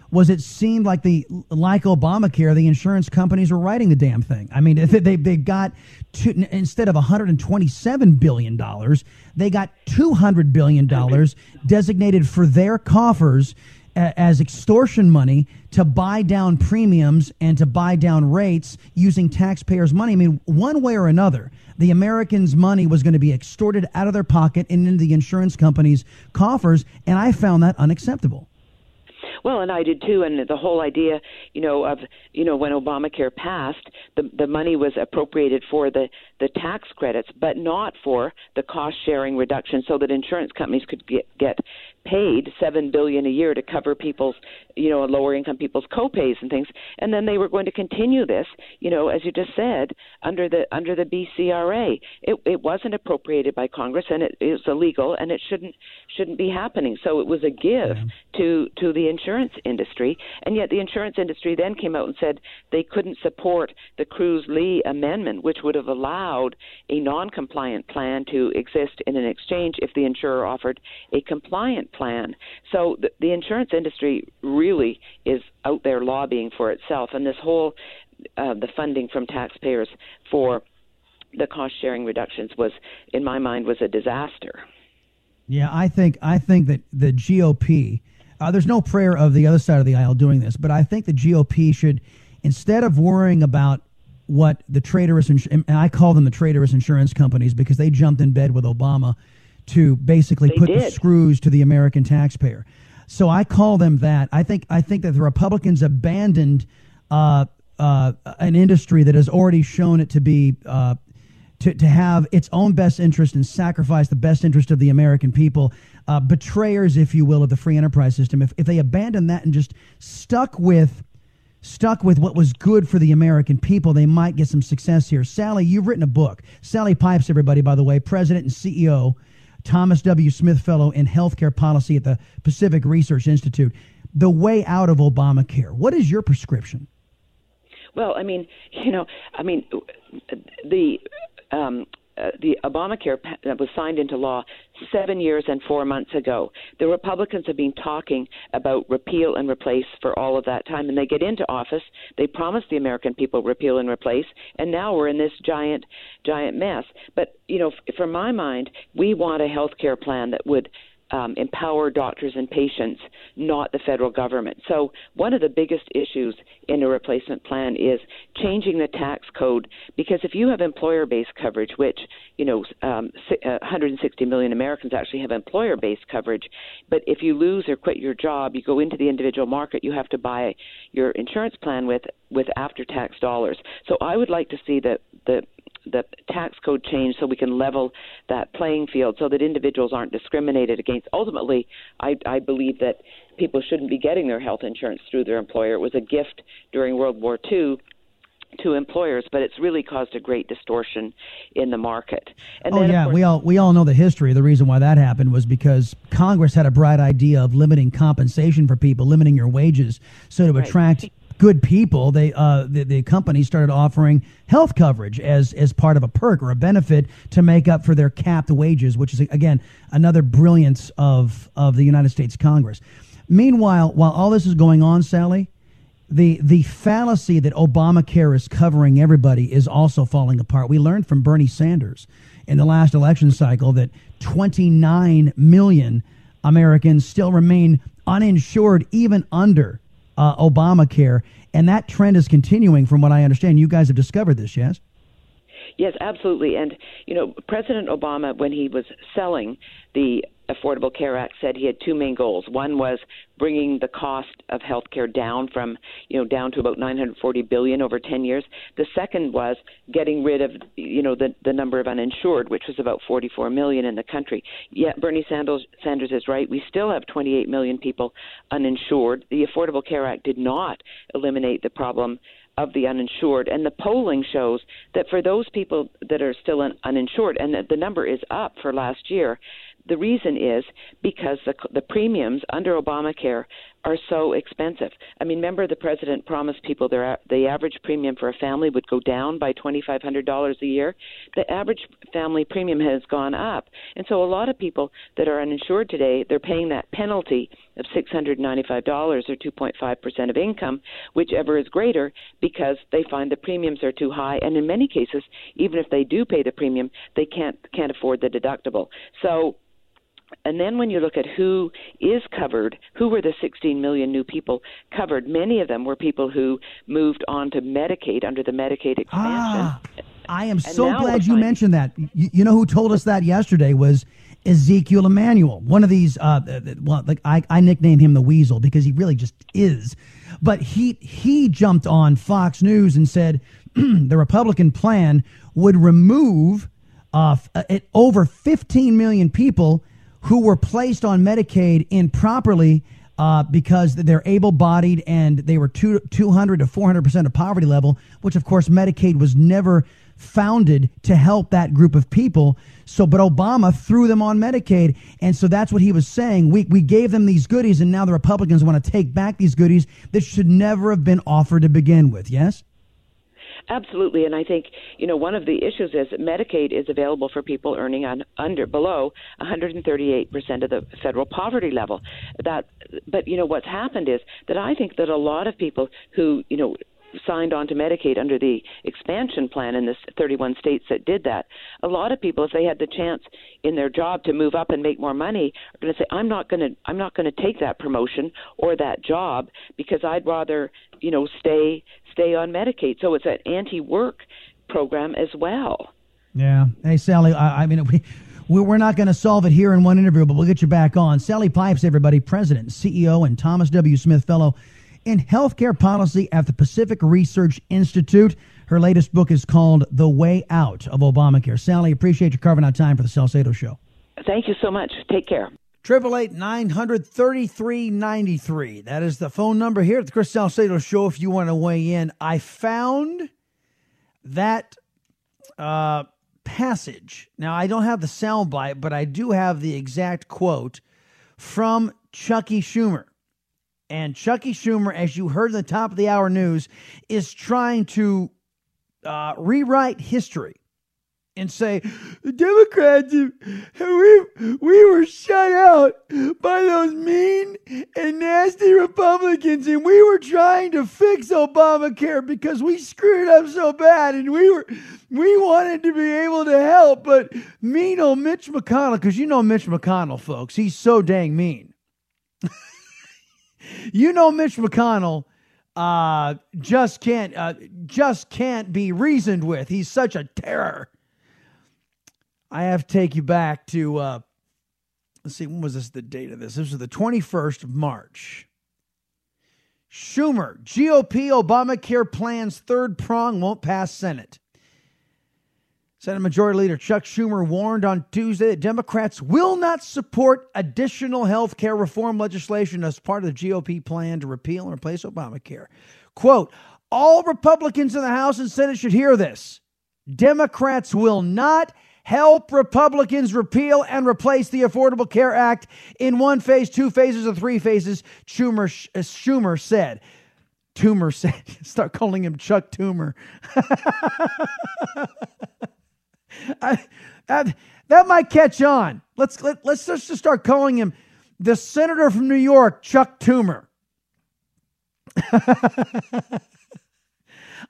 was it seemed like the like Obamacare, the insurance companies were writing the damn thing. I mean, *laughs* they they got two, instead of 127 billion dollars, they got 200 billion dollars designated for their coffers as extortion money to buy down premiums and to buy down rates using taxpayers' money. I mean, one way or another, the Americans' money was going to be extorted out of their pocket and into the insurance companies' coffers, and I found that unacceptable. Well, and I did too. And the whole idea, you know, of you know when Obamacare passed, the the money was appropriated for the the tax credits, but not for the cost sharing reduction, so that insurance companies could get get paid seven billion a year to cover people's you know lower income people's copays and things. And then they were going to continue this you know as you just said under the under the BCRA it it wasn't appropriated by Congress and it is illegal and it shouldn't shouldn't be happening. So it was a give mm-hmm. to to the insurance industry. And yet the insurance industry then came out and said they couldn't support the Cruz Lee amendment which would have allowed a non-compliant plan to exist in an exchange if the insurer offered a compliant plan. So the, the insurance industry really is out there lobbying for itself, and this whole uh, the funding from taxpayers for the cost sharing reductions was, in my mind, was a disaster. Yeah, I think I think that the GOP. Uh, there's no prayer of the other side of the aisle doing this, but I think the GOP should, instead of worrying about what the traitorous, and I call them the traitorous insurance companies because they jumped in bed with Obama to basically They put the screws to the American taxpayer. So I call them that. I think I think that the Republicans abandoned uh, uh, an industry that has already shown it to be uh, to, to have its own best interest and sacrifice the best interest of the American people. Uh, betrayers, if you will, of the free enterprise system. If, if they abandoned that and just stuck with stuck with what was good for the American people, they might get some success here. Sally, you've written a book. Sally Pipes, everybody, by the way, president and CEO, Thomas W. Smith Fellow in Healthcare Policy at the Pacific Research Institute. The way out of Obamacare. What is your prescription? Well, I mean, you know, I mean, the um, uh, the Obamacare that was signed into law seven years and four months ago. The Republicans have been talking about repeal and replace for all of that time, and they get into office. They promise the American people repeal and replace, and now we're in this giant, giant mess. But you know, f- from my mind, we want a health care plan that would um, empower doctors and patients, not the federal government. So, one of the biggest issues in a replacement plan is changing the tax code because if you have employer based coverage, which, you know, um, uh, 160 million Americans actually have employer based coverage, but if you lose or quit your job, you go into the individual market, you have to buy your insurance plan with, with after tax dollars. So, I would like to see the, the the tax code change so we can level that playing field so that individuals aren't discriminated against. Ultimately, I, I believe that people shouldn't be getting their health insurance through their employer. It was a gift during World War II to employers, but it's really caused a great distortion in the market. And oh then, yeah, course, we all we all know the history. The reason why that happened was because Congress had a bright idea of limiting compensation for people, limiting your wages, so to Right. attract good people, they uh, the, the company started offering health coverage as as part of a perk or a benefit to make up for their capped wages, which is again another brilliance of of the United States Congress. Meanwhile, while all this is going on, Sally, the the fallacy that Obamacare is covering everybody is also falling apart. We learned from Bernie Sanders in the last election cycle that 29 million Americans still remain uninsured even under uh, Obamacare. And that trend is continuing from what I understand. You guys have discovered this, yes? Yes, absolutely. And, you know, President Obama, when he was selling the Affordable Care Act, said he had two main goals. One was bringing the cost of health care down from, you know, down to about 940 billion over 10 years. The second was getting rid of, you know, the, the number of uninsured, which was about 44 million in the country. Yet Bernie Sanders, Sanders is right. We still have 28 million people uninsured. The Affordable Care Act did not eliminate the problem of the uninsured. And the polling shows that for those people that are still un- uninsured, and the, the number is up for last year, the reason is because the, the premiums under Obamacare are so expensive. I mean, remember the president promised people their the average premium for a family would go down by twenty five hundred dollars a year. The average family premium has gone up, and so a lot of people that are uninsured today they're paying that penalty of six hundred ninety five dollars or two point five percent of income, whichever is greater, because they find the premiums are too high, and in many cases, even if they do pay the premium, they can't can't afford the deductible. So and then when you look at who is covered, who were the 16 million new people covered, many of them were people who moved on to Medicaid under the Medicaid expansion. Ah, I am so glad you mentioned that. You, you, know who told us that yesterday was Ezekiel Emanuel, one of these. Uh, well, like I, I nicknamed him the Weasel because he really just is. But he he jumped on Fox News and said *clears throat* the Republican plan would remove uh, over 15 million people who were placed on Medicaid improperly uh, because they're able bodied and they were two, 200 to 400% of poverty level, which of course Medicaid was never founded to help that group of people. So, but Obama threw them on Medicaid. And so that's what he was saying. We, we gave them these goodies, and now the Republicans want to take back these goodies that should never have been offered to begin with. Yes? Absolutely, and I think you know one of the issues is that Medicaid is available for people earning on under below 138 percent of the federal poverty level. That, but you know what's happened is that I think that a lot of people who you know signed on to Medicaid under the expansion plan in the 31 states that did that. A lot of people, if they had the chance in their job to move up and make more money, are going to say, "I'm not going to, I'm not going to take that promotion or that job because I'd rather, you know, stay stay on Medicaid. So it's an anti-work program as well. Yeah. Hey, Sally. I, I mean, *laughs* we. We're not going to solve it here in one interview, but we'll get you back on. Sally Pipes, everybody, President, CEO, and Thomas W. Smith Fellow in Healthcare Policy at the Pacific Research Institute. Her latest book is called The Way Out of Obamacare. Sally, appreciate you carving out time for the Salcedo Show. Thank you so much. Take care. Triple eight nine hundred thirty three ninety three. That is the phone number here at the Chris Salcedo Show. If you want to weigh in, I found that uh, passage. Now I don't have the soundbite, but I do have the exact quote from Chuckie Schumer. And Chuckie Schumer, as you heard at the top of the hour news, is trying to uh, rewrite history and say the Democrats we we were shut out by those mean and nasty Republicans and we were trying to fix Obamacare because we screwed up so bad and we were we wanted to be able to help but mean old Mitch McConnell because you know Mitch McConnell folks. He's so dang mean. *laughs* You know Mitch McConnell uh, just can't uh, just can't be reasoned with. He's such a terror I have to take you back to, uh, let's see, when was this the date of this? This was the 21st of March. Schumer, GOP Obamacare plans third prong won't pass Senate. Senate Majority Leader Chuck Schumer warned on Tuesday that Democrats will not support additional health care reform legislation as part of the GOP plan to repeal and replace Obamacare. Quote, all Republicans in the House and Senate should hear this. Democrats will not help Republicans repeal and replace the Affordable Care Act in one phase, two phases, or three phases, Schumer, uh, Schumer said. Tumor *laughs* said, start calling him Chuck Tumor. *laughs* I, that, that might catch on. Let's let, let's just start calling him the senator from New York, Chuck Tumor. *laughs*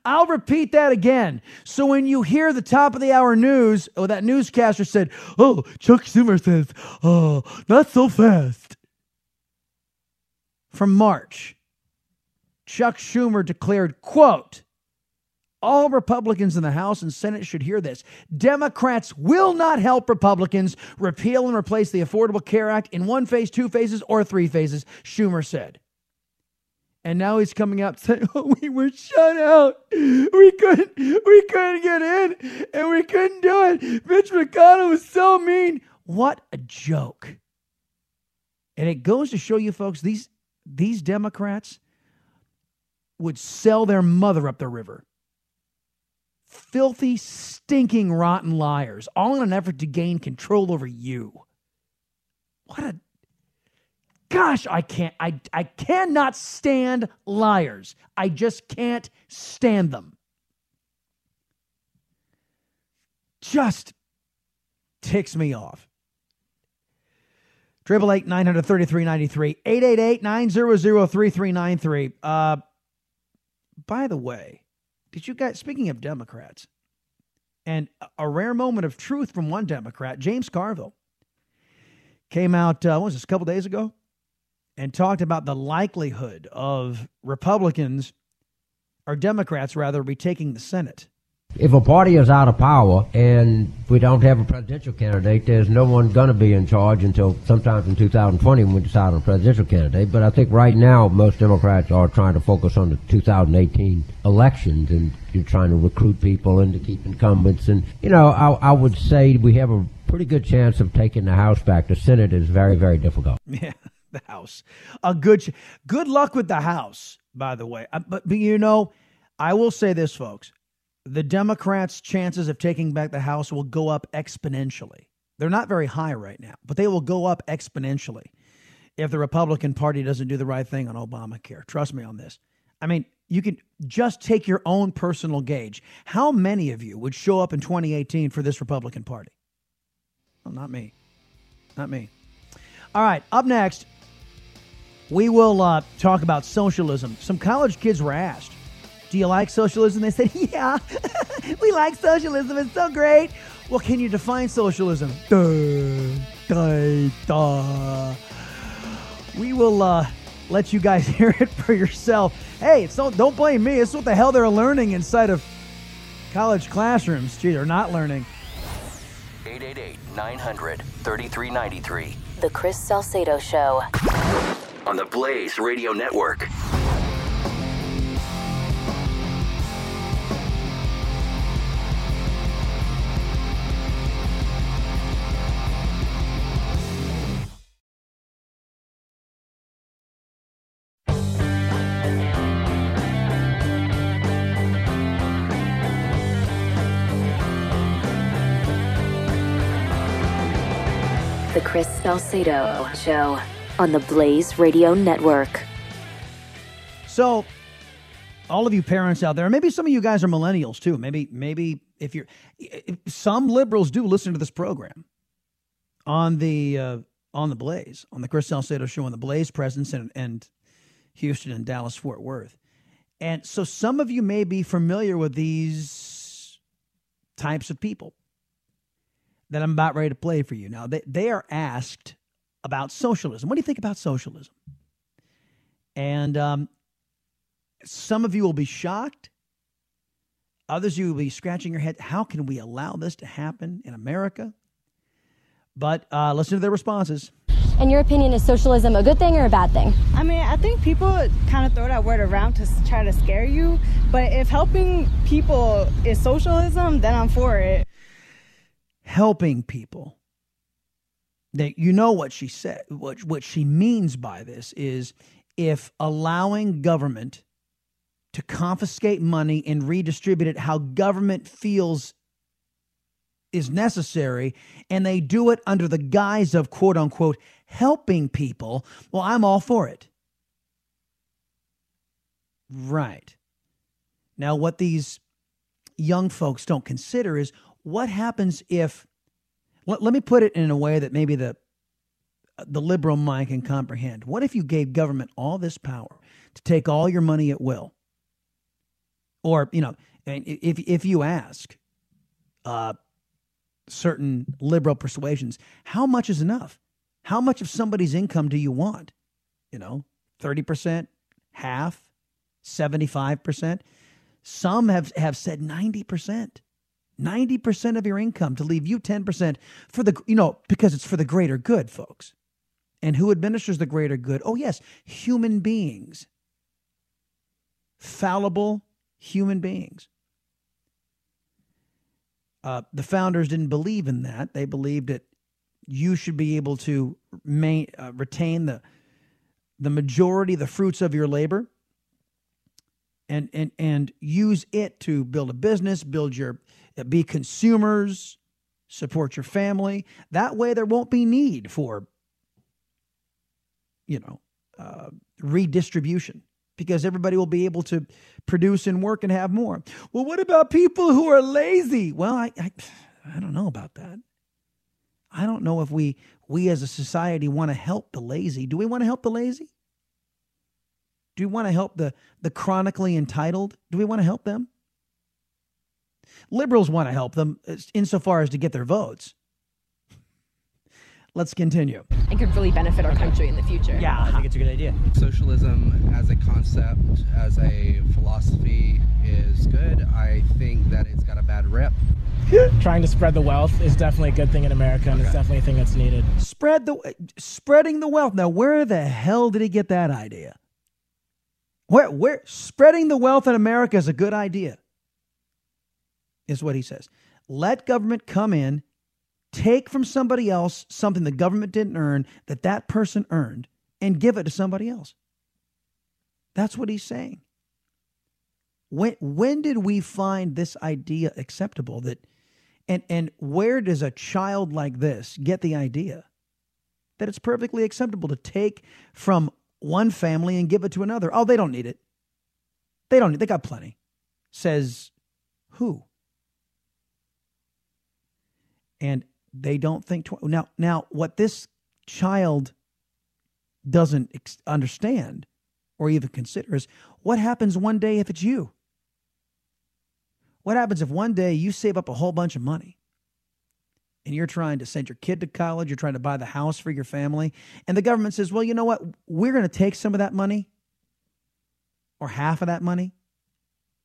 I'll repeat that again. So when you hear the top of the hour news, or that newscaster said, "Oh, Chuck Schumer says, oh, not so fast." From March, Chuck Schumer declared, "quote." All Republicans in the House and Senate should hear this. Democrats will not help Republicans repeal and replace the Affordable Care Act in one phase, two phases, or three phases, Schumer said. And now he's coming out saying, *laughs* "Oh, we were shut out. We couldn't, we couldn't get in, and we couldn't do it. Mitch McConnell was so mean. What a joke!" And it goes to show you, folks, these these Democrats would sell their mother up the river filthy, stinking, rotten liars, all in an effort to gain control over you. What a gosh, I can't I I cannot stand liars. I just can't stand them. Just ticks me off. Triple eight nine hundred thirty three ninety three eight eight eight nine zero zero three three nine three. Uh, by the way, did you guys, speaking of Democrats, and a rare moment of truth from one Democrat, James Carville, came out, uh, what was this, a couple days ago, and talked about the likelihood of Republicans, or Democrats rather, retaking the Senate. If a party is out of power and we don't have a presidential candidate, there's no one going to be in charge until sometime in 2020 when we decide on a presidential candidate. But I think right now most Democrats are trying to focus on the 2018 elections and you're trying to recruit people and to keep incumbents. And, you know, I, I would say we have a pretty good chance of taking the House back. The Senate is very, very difficult. *laughs* Yeah, the House. A good, good luck with the House, by the way. Uh, but, but you know, I will say this, folks the Democrats' chances of taking back the House will go up exponentially. They're not very high right now, but they will go up exponentially if the Republican Party doesn't do the right thing on Obamacare. Trust me on this. I mean, you can just take your own personal gauge. How many of you would show up in 2018 for this Republican Party? Well, not me. Not me. All right, up next, we will uh, talk about socialism. Some college kids were asked do you like socialism? They said, *laughs* Yeah, *laughs* we like socialism. It's so great. Well, can you define socialism? Duh, duh, duh. We will uh, let you guys *laughs* hear it for yourself. Hey, it's don't, don't blame me. It's what the hell they're learning inside of college classrooms. Gee, they're not learning. 888 900 3393. The Chris Salcedo Show. On the Blaze Radio Network. The Chris Salcedo Show on the Blaze Radio Network. So, all of you parents out there, maybe some of you guys are millennials too. Maybe, maybe if you're, some liberals do listen to this program on the uh, on the Blaze, on the Chris Salcedo Show, on the Blaze presence and, and Houston and Dallas Fort Worth, and so some of you may be familiar with these types of people that I'm about ready to play for you. Now, they, they are asked about socialism. What do you think about socialism? And um, some of you will be shocked. Others of you will be scratching your head. How can we allow this to happen in America? But uh, listen to their responses. In your opinion, is socialism a good thing or a bad thing? I mean, I think people kind of throw that word around to try to scare you. But if helping people is socialism, then I'm for it helping people. That you know what she said, what, what she means by this is if allowing government to confiscate money and redistribute it how government feels is necessary, and they do it under the guise of quote unquote helping people, well, I'm all for it. Right. Now, what these young folks don't consider is what happens if let, let me put it in a way that maybe the the liberal mind can comprehend. What if you gave government all this power to take all your money at will? Or, you know, if, if you ask uh, certain liberal persuasions, how much is enough? How much of somebody's income do you want? You know, 30%, half, 75%. Some have, have said 90%. 90% of your income to leave you 10% for the, you know, because it's for the greater good, folks. And who administers the greater good? Oh, yes, human beings. Fallible human beings. Uh, the founders didn't believe in that. They believed that you should be able to main, uh, retain the the majority, the fruits of your labor, and and and use it to build a business, build your, be consumers, support your family. That way, there won't be need for, you know, uh, redistribution because everybody will be able to produce and work and have more. Well, what about people who are lazy? Well, I, I, I don't know about that. I don't know if we we as a society want to help the lazy. Do we want to help the lazy? Do we want to help the the chronically entitled? Do we want to help them? Liberals want to help them uh, insofar as to get their votes. Let's continue. It could really benefit our country in the future. Yeah, I think it's a good idea. Socialism as a concept, as a philosophy, is good. I think that it's got a bad rep. *laughs* Trying to spread the wealth is definitely a good thing in America, and it's definitely a thing that's needed. Spread the spreading the wealth. Now, where the hell did he get that idea? Where where spreading the wealth in America is a good idea. Is what he says. Let government come in, take from somebody else something the government didn't earn that that person earned and give it to somebody else. That's what he's saying. When when did we find this idea acceptable that and and where does a child like this get the idea that it's perfectly acceptable to take from one family and give it to another? Oh, they don't need it. They don't need they got plenty. Says who? And they don't think now now what this child doesn't ex- understand or even consider is what happens one day if it's you? What happens if one day you save up a whole bunch of money and you're trying to send your kid to college, you're trying to buy the house for your family, and the government says, well, you know what? We're going to take some of that money or half of that money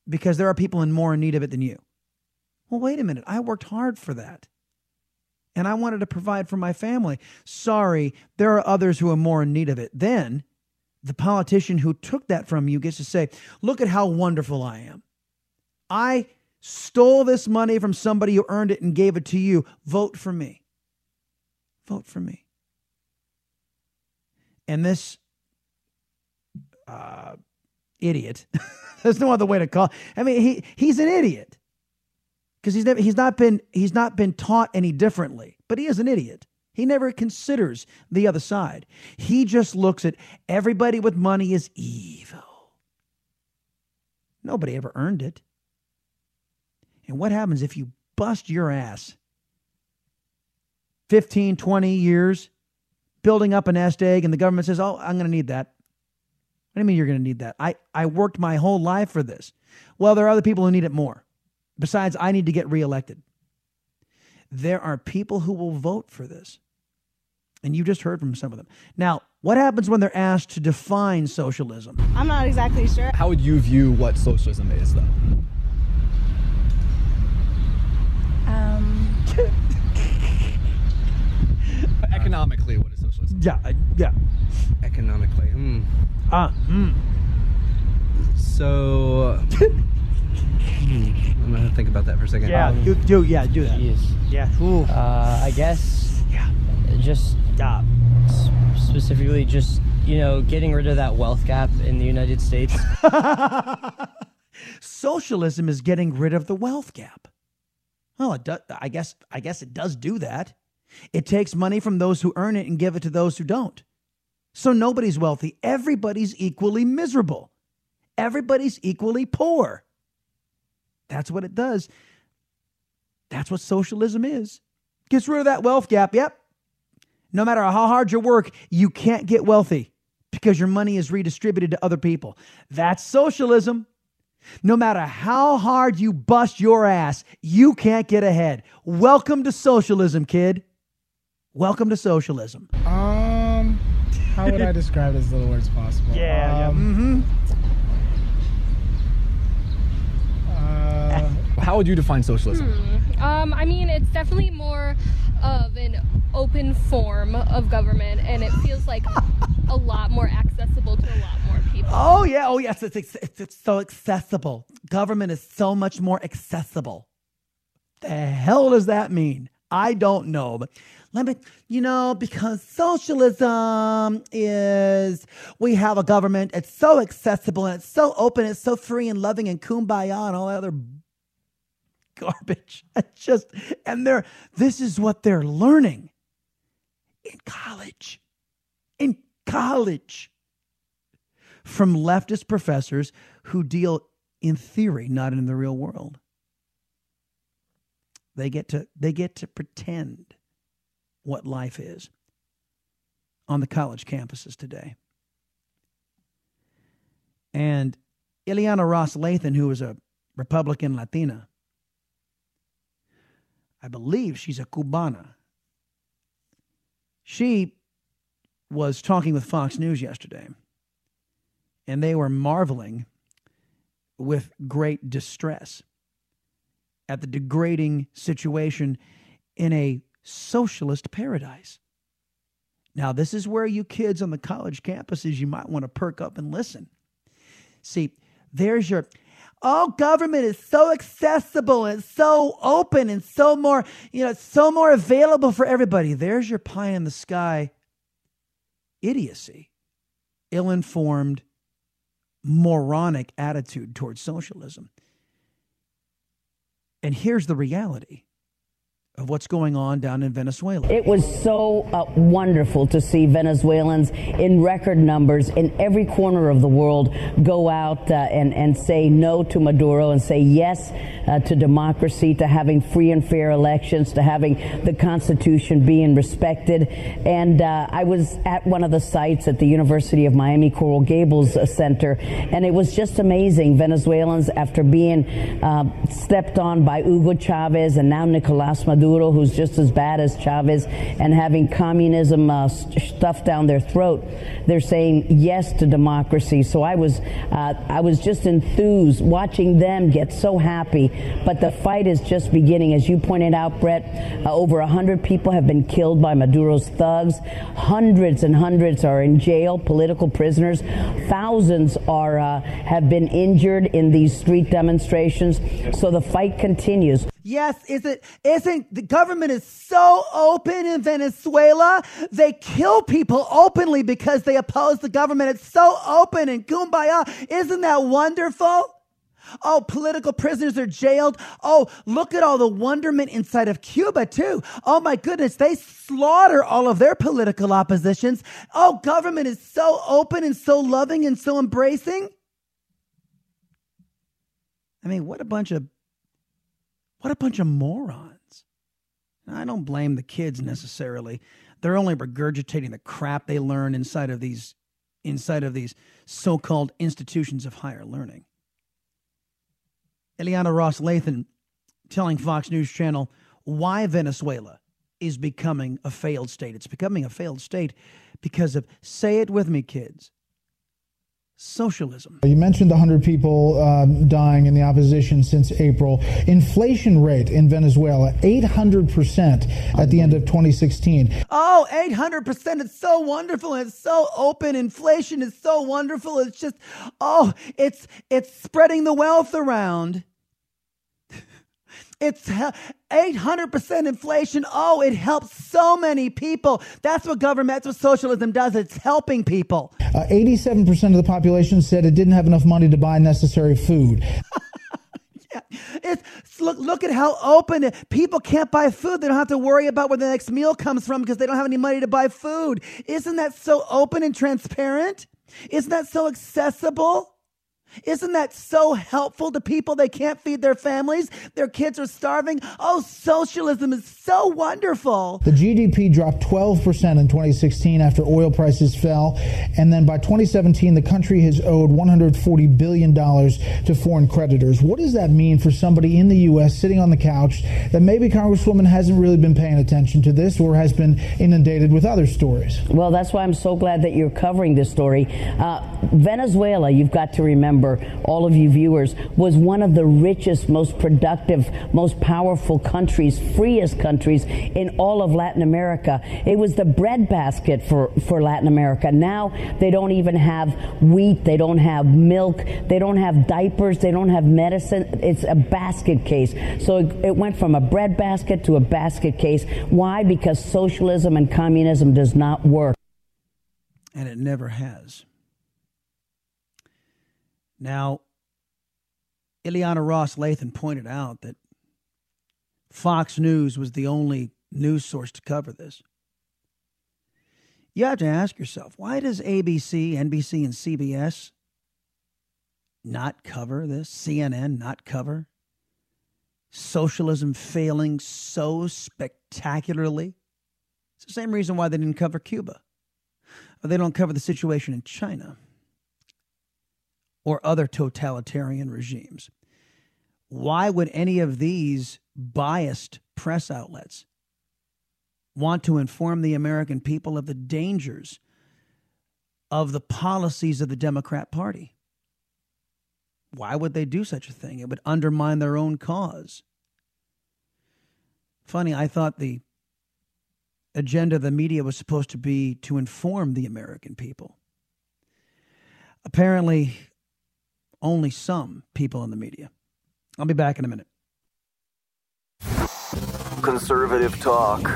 because there are people in more in need of it than you. Well, wait a minute. I worked hard for that. And I wanted to provide for my family. Sorry, there are others who are more in need of it. Then the politician who took that from you gets to say, Look at how wonderful I am. I stole this money from somebody who earned it and gave it to you. Vote for me. Vote for me. And this uh, idiot, *laughs* there's no other way to call. I mean, he he's an idiot because he's never he's not been he's not been taught any differently. But he is an idiot. He never considers the other side. He just looks at everybody with money as evil. Nobody ever earned it. And what happens if you bust your ass 15, 20 years building up a nest egg and the government says, "Oh, I'm going to need that." What do you mean you're going to need that? I I worked my whole life for this. Well, there are other people who need it more. Besides, I need to get reelected. There are people who will vote for this. And you just heard from some of them. Now, what happens when they're asked to define socialism? I'm not exactly sure. How would you view what socialism is, though? Um, *laughs* Economically, what is socialism? Yeah, yeah. Economically, hmm. Ah, hmm. So, *laughs* hmm, I'm gonna think about that for a second. Yeah, Um, do, do yeah, do that. Yeah. Ooh. Uh, I guess. Yeah. Just. Yeah. Specifically, just you know, getting rid of that wealth gap in the United States. *laughs* Socialism is getting rid of the wealth gap. Well, it does, I guess I guess it does do that. It takes money from those who earn it and give it to those who don't. So nobody's wealthy. Everybody's equally miserable. Everybody's equally poor. That's what it does. That's what socialism is. Gets rid of that wealth gap. Yep. No matter how hard you work, you can't get wealthy because your money is redistributed to other people. That's socialism. No matter how hard you bust your ass, you can't get ahead. Welcome to socialism, kid. Welcome to socialism. Um, how would I *laughs* describe it as little words possible? Yeah, yeah. Um, How would you define socialism? Hmm. Um, I mean, it's definitely more of an open form of government, and it feels like a lot more accessible to a lot more people. Oh yeah, oh yes, it's, it's, it's, it's so accessible. Government is so much more accessible. The hell does that mean? I don't know, but let me, you know, because socialism is we have a government. It's so accessible and it's so open. It's so free and loving and kumbaya and all that other garbage. *laughs* Just, and they're, this is what they're learning in college. In college. From leftist professors who deal in theory, not in the real world. They get to they get to pretend what life is on the college campuses today. And Ileana Ros-Lehtinen, who is a Republican Latina, I believe she's a Cubana. She was talking with Fox News yesterday, and they were marveling with great distress at the degrading situation in a socialist paradise. Now, this is where you kids on the college campuses, you might want to perk up and listen. See, there's your Oh, government is so accessible and so open and so more, you know, so more available for everybody. There's your pie in the sky idiocy, ill informed, moronic attitude towards socialism. And here's the reality of what's going on down in Venezuela. It was so uh, wonderful to see Venezuelans in record numbers in every corner of the world go out uh, and, and say no to Maduro and say yes uh, to democracy, to having free and fair elections, to having the Constitution being respected. And uh, I was at one of the sites at the University of Miami Coral Gables uh, Center, and it was just amazing. Venezuelans, after being uh, stepped on by Hugo Chavez and now Nicolas Maduro, Maduro, who's just as bad as Chavez, and having communism uh, stuffed down their throat. They're saying yes to democracy. So I was, uh, I was just enthused watching them get so happy. But the fight is just beginning, as you pointed out, Brett. Uh, over hundred people have been killed by Maduro's thugs. Hundreds and hundreds are in jail, political prisoners. Thousands are uh, have been injured in these street demonstrations. So the fight continues. Yes, is it isn't the government is so open in Venezuela? They kill people openly because they oppose the government. It's so open and kumbaya. Isn't that wonderful? Oh, political prisoners are jailed. Oh, look at all the wonderment inside of Cuba, too. Oh, my goodness, they slaughter all of their political oppositions. Oh, government is so open and so loving and so embracing. I mean, what a bunch of what a bunch of morons. I don't blame the kids necessarily. They're only regurgitating the crap they learn inside of these inside of these so-called institutions of higher learning. Ileana Ros-Lehtinen telling Fox News Channel why Venezuela is becoming a failed state. It's becoming a failed state because of, say it with me, kids, socialism. You mentioned the 100 people um, dying in the opposition since April. Inflation rate in Venezuela, 800% at the end of 2016. Oh, 800%. It's so wonderful. It's so open. Inflation is so wonderful. It's just, oh, it's, it's spreading the wealth around. It's 800% inflation. Oh, it helps so many people. That's what government, that's what socialism does. It's helping people. Uh, 87% of the population said it didn't have enough money to buy necessary food. *laughs* yeah. It's, look, look at how open it, people can't buy food. They don't have to worry about where the next meal comes from because they don't have any money to buy food. Isn't that so open and transparent? Isn't that so accessible? Isn't that so helpful to people? They can't feed their families. Their kids are starving. Oh, socialism is so wonderful. The GDP dropped 12% in 2016 after oil prices fell. And then by 2017, the country has owed $140 billion to foreign creditors. What does that mean for somebody in the U.S. sitting on the couch that maybe Congresswoman hasn't really been paying attention to this or has been inundated with other stories? Well, that's why I'm so glad that you're covering this story. Uh, Venezuela, you've got to remember, all of you viewers, was one of the richest, most productive, most powerful countries, freest countries in all of Latin America. It was the breadbasket for, for Latin America. Now they don't even have wheat, they don't have milk, they don't have diapers, they don't have medicine. It's a basket case. So it, it went from a breadbasket to a basket case. Why? Because socialism and communism does not work. And it never has. Now, Ileana Ros-Lehtinen pointed out that Fox News was the only news source to cover this. You have to ask yourself why does ABC, NBC, and CBS not cover this? CNN not cover? Socialism failing so spectacularly? It's the same reason why they didn't cover Cuba. Or they don't cover the situation in China or other totalitarian regimes. Why would any of these biased press outlets want to inform the American people of the dangers of the policies of the Democrat Party? Why would they do such a thing? It would undermine their own cause. Funny, I thought the agenda of the media was supposed to be to inform the American people. Apparently, only some people in the media. I'll be back in a minute. Conservative talk.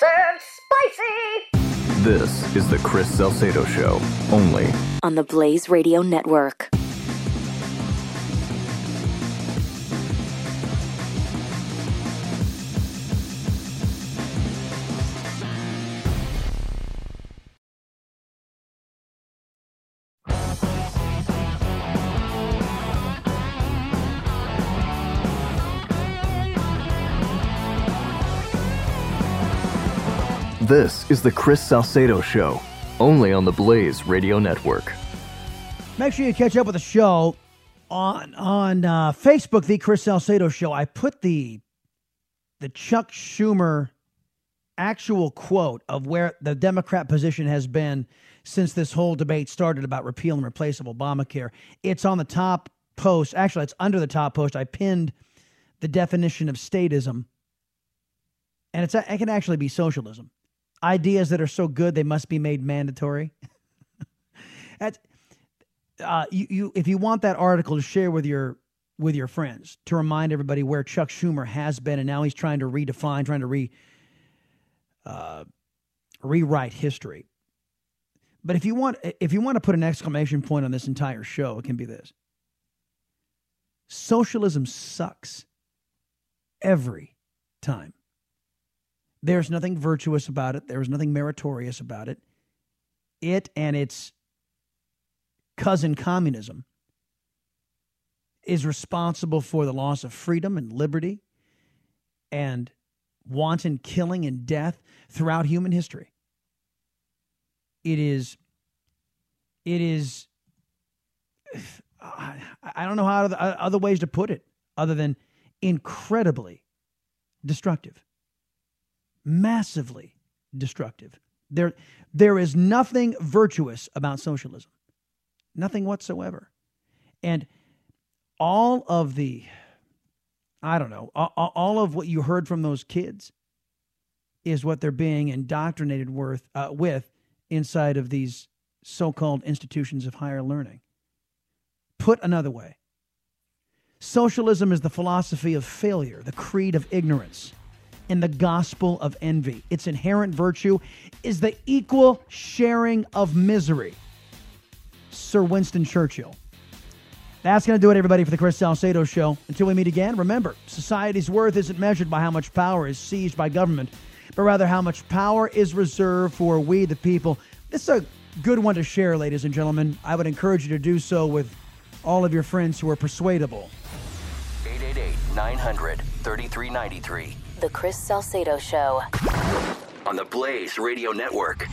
Serve spicy! This is the Chris Salcedo Show, only On the Blaze Radio Network. This is the Chris Salcedo Show, only on the Blaze Radio Network. Make sure you catch up with the show on on uh, Facebook, the Chris Salcedo Show. I put the the Chuck Schumer actual quote of where the Democrat position has been since this whole debate started about repeal and replace of Obamacare. It's on the top post. Actually, it's under the top post. I pinned the definition of statism, and it's it can actually be socialism. Ideas that are so good they must be made mandatory. *laughs* That's uh, you, you if you want that article to share with your with your friends to remind everybody where Chuck Schumer has been and now he's trying to redefine, trying to re uh, rewrite history. But if you want if you want to put an exclamation point on this entire show, it can be this. Socialism sucks every time. There's nothing virtuous about it. There's nothing meritorious about it. It and its cousin communism is responsible for the loss of freedom and liberty and wanton killing and death throughout human history. It is, it is, *sighs* I, don't know how other ways to put it other than incredibly destructive, massively destructive. There, there is nothing virtuous about socialism. Nothing whatsoever. And all of the, I don't know, all, of what you heard from those kids is what they're being indoctrinated worth, uh, with inside of these so called institutions of higher learning. Put another way, socialism is the philosophy of failure, the creed of ignorance, and the gospel of envy. Its inherent virtue is the equal sharing of misery. Sir Winston Churchill. That's going to do it, everybody, for the Chris Salcedo Show. Until we meet again, remember society's worth isn't measured by how much power is seized by government, but rather how much power is reserved for we, the people. This is a good one to share, ladies and gentlemen. I would encourage you to do so with all of your friends who are persuadable. 888 900 3393. The Chris Salcedo Show. On the Blaze Radio Network.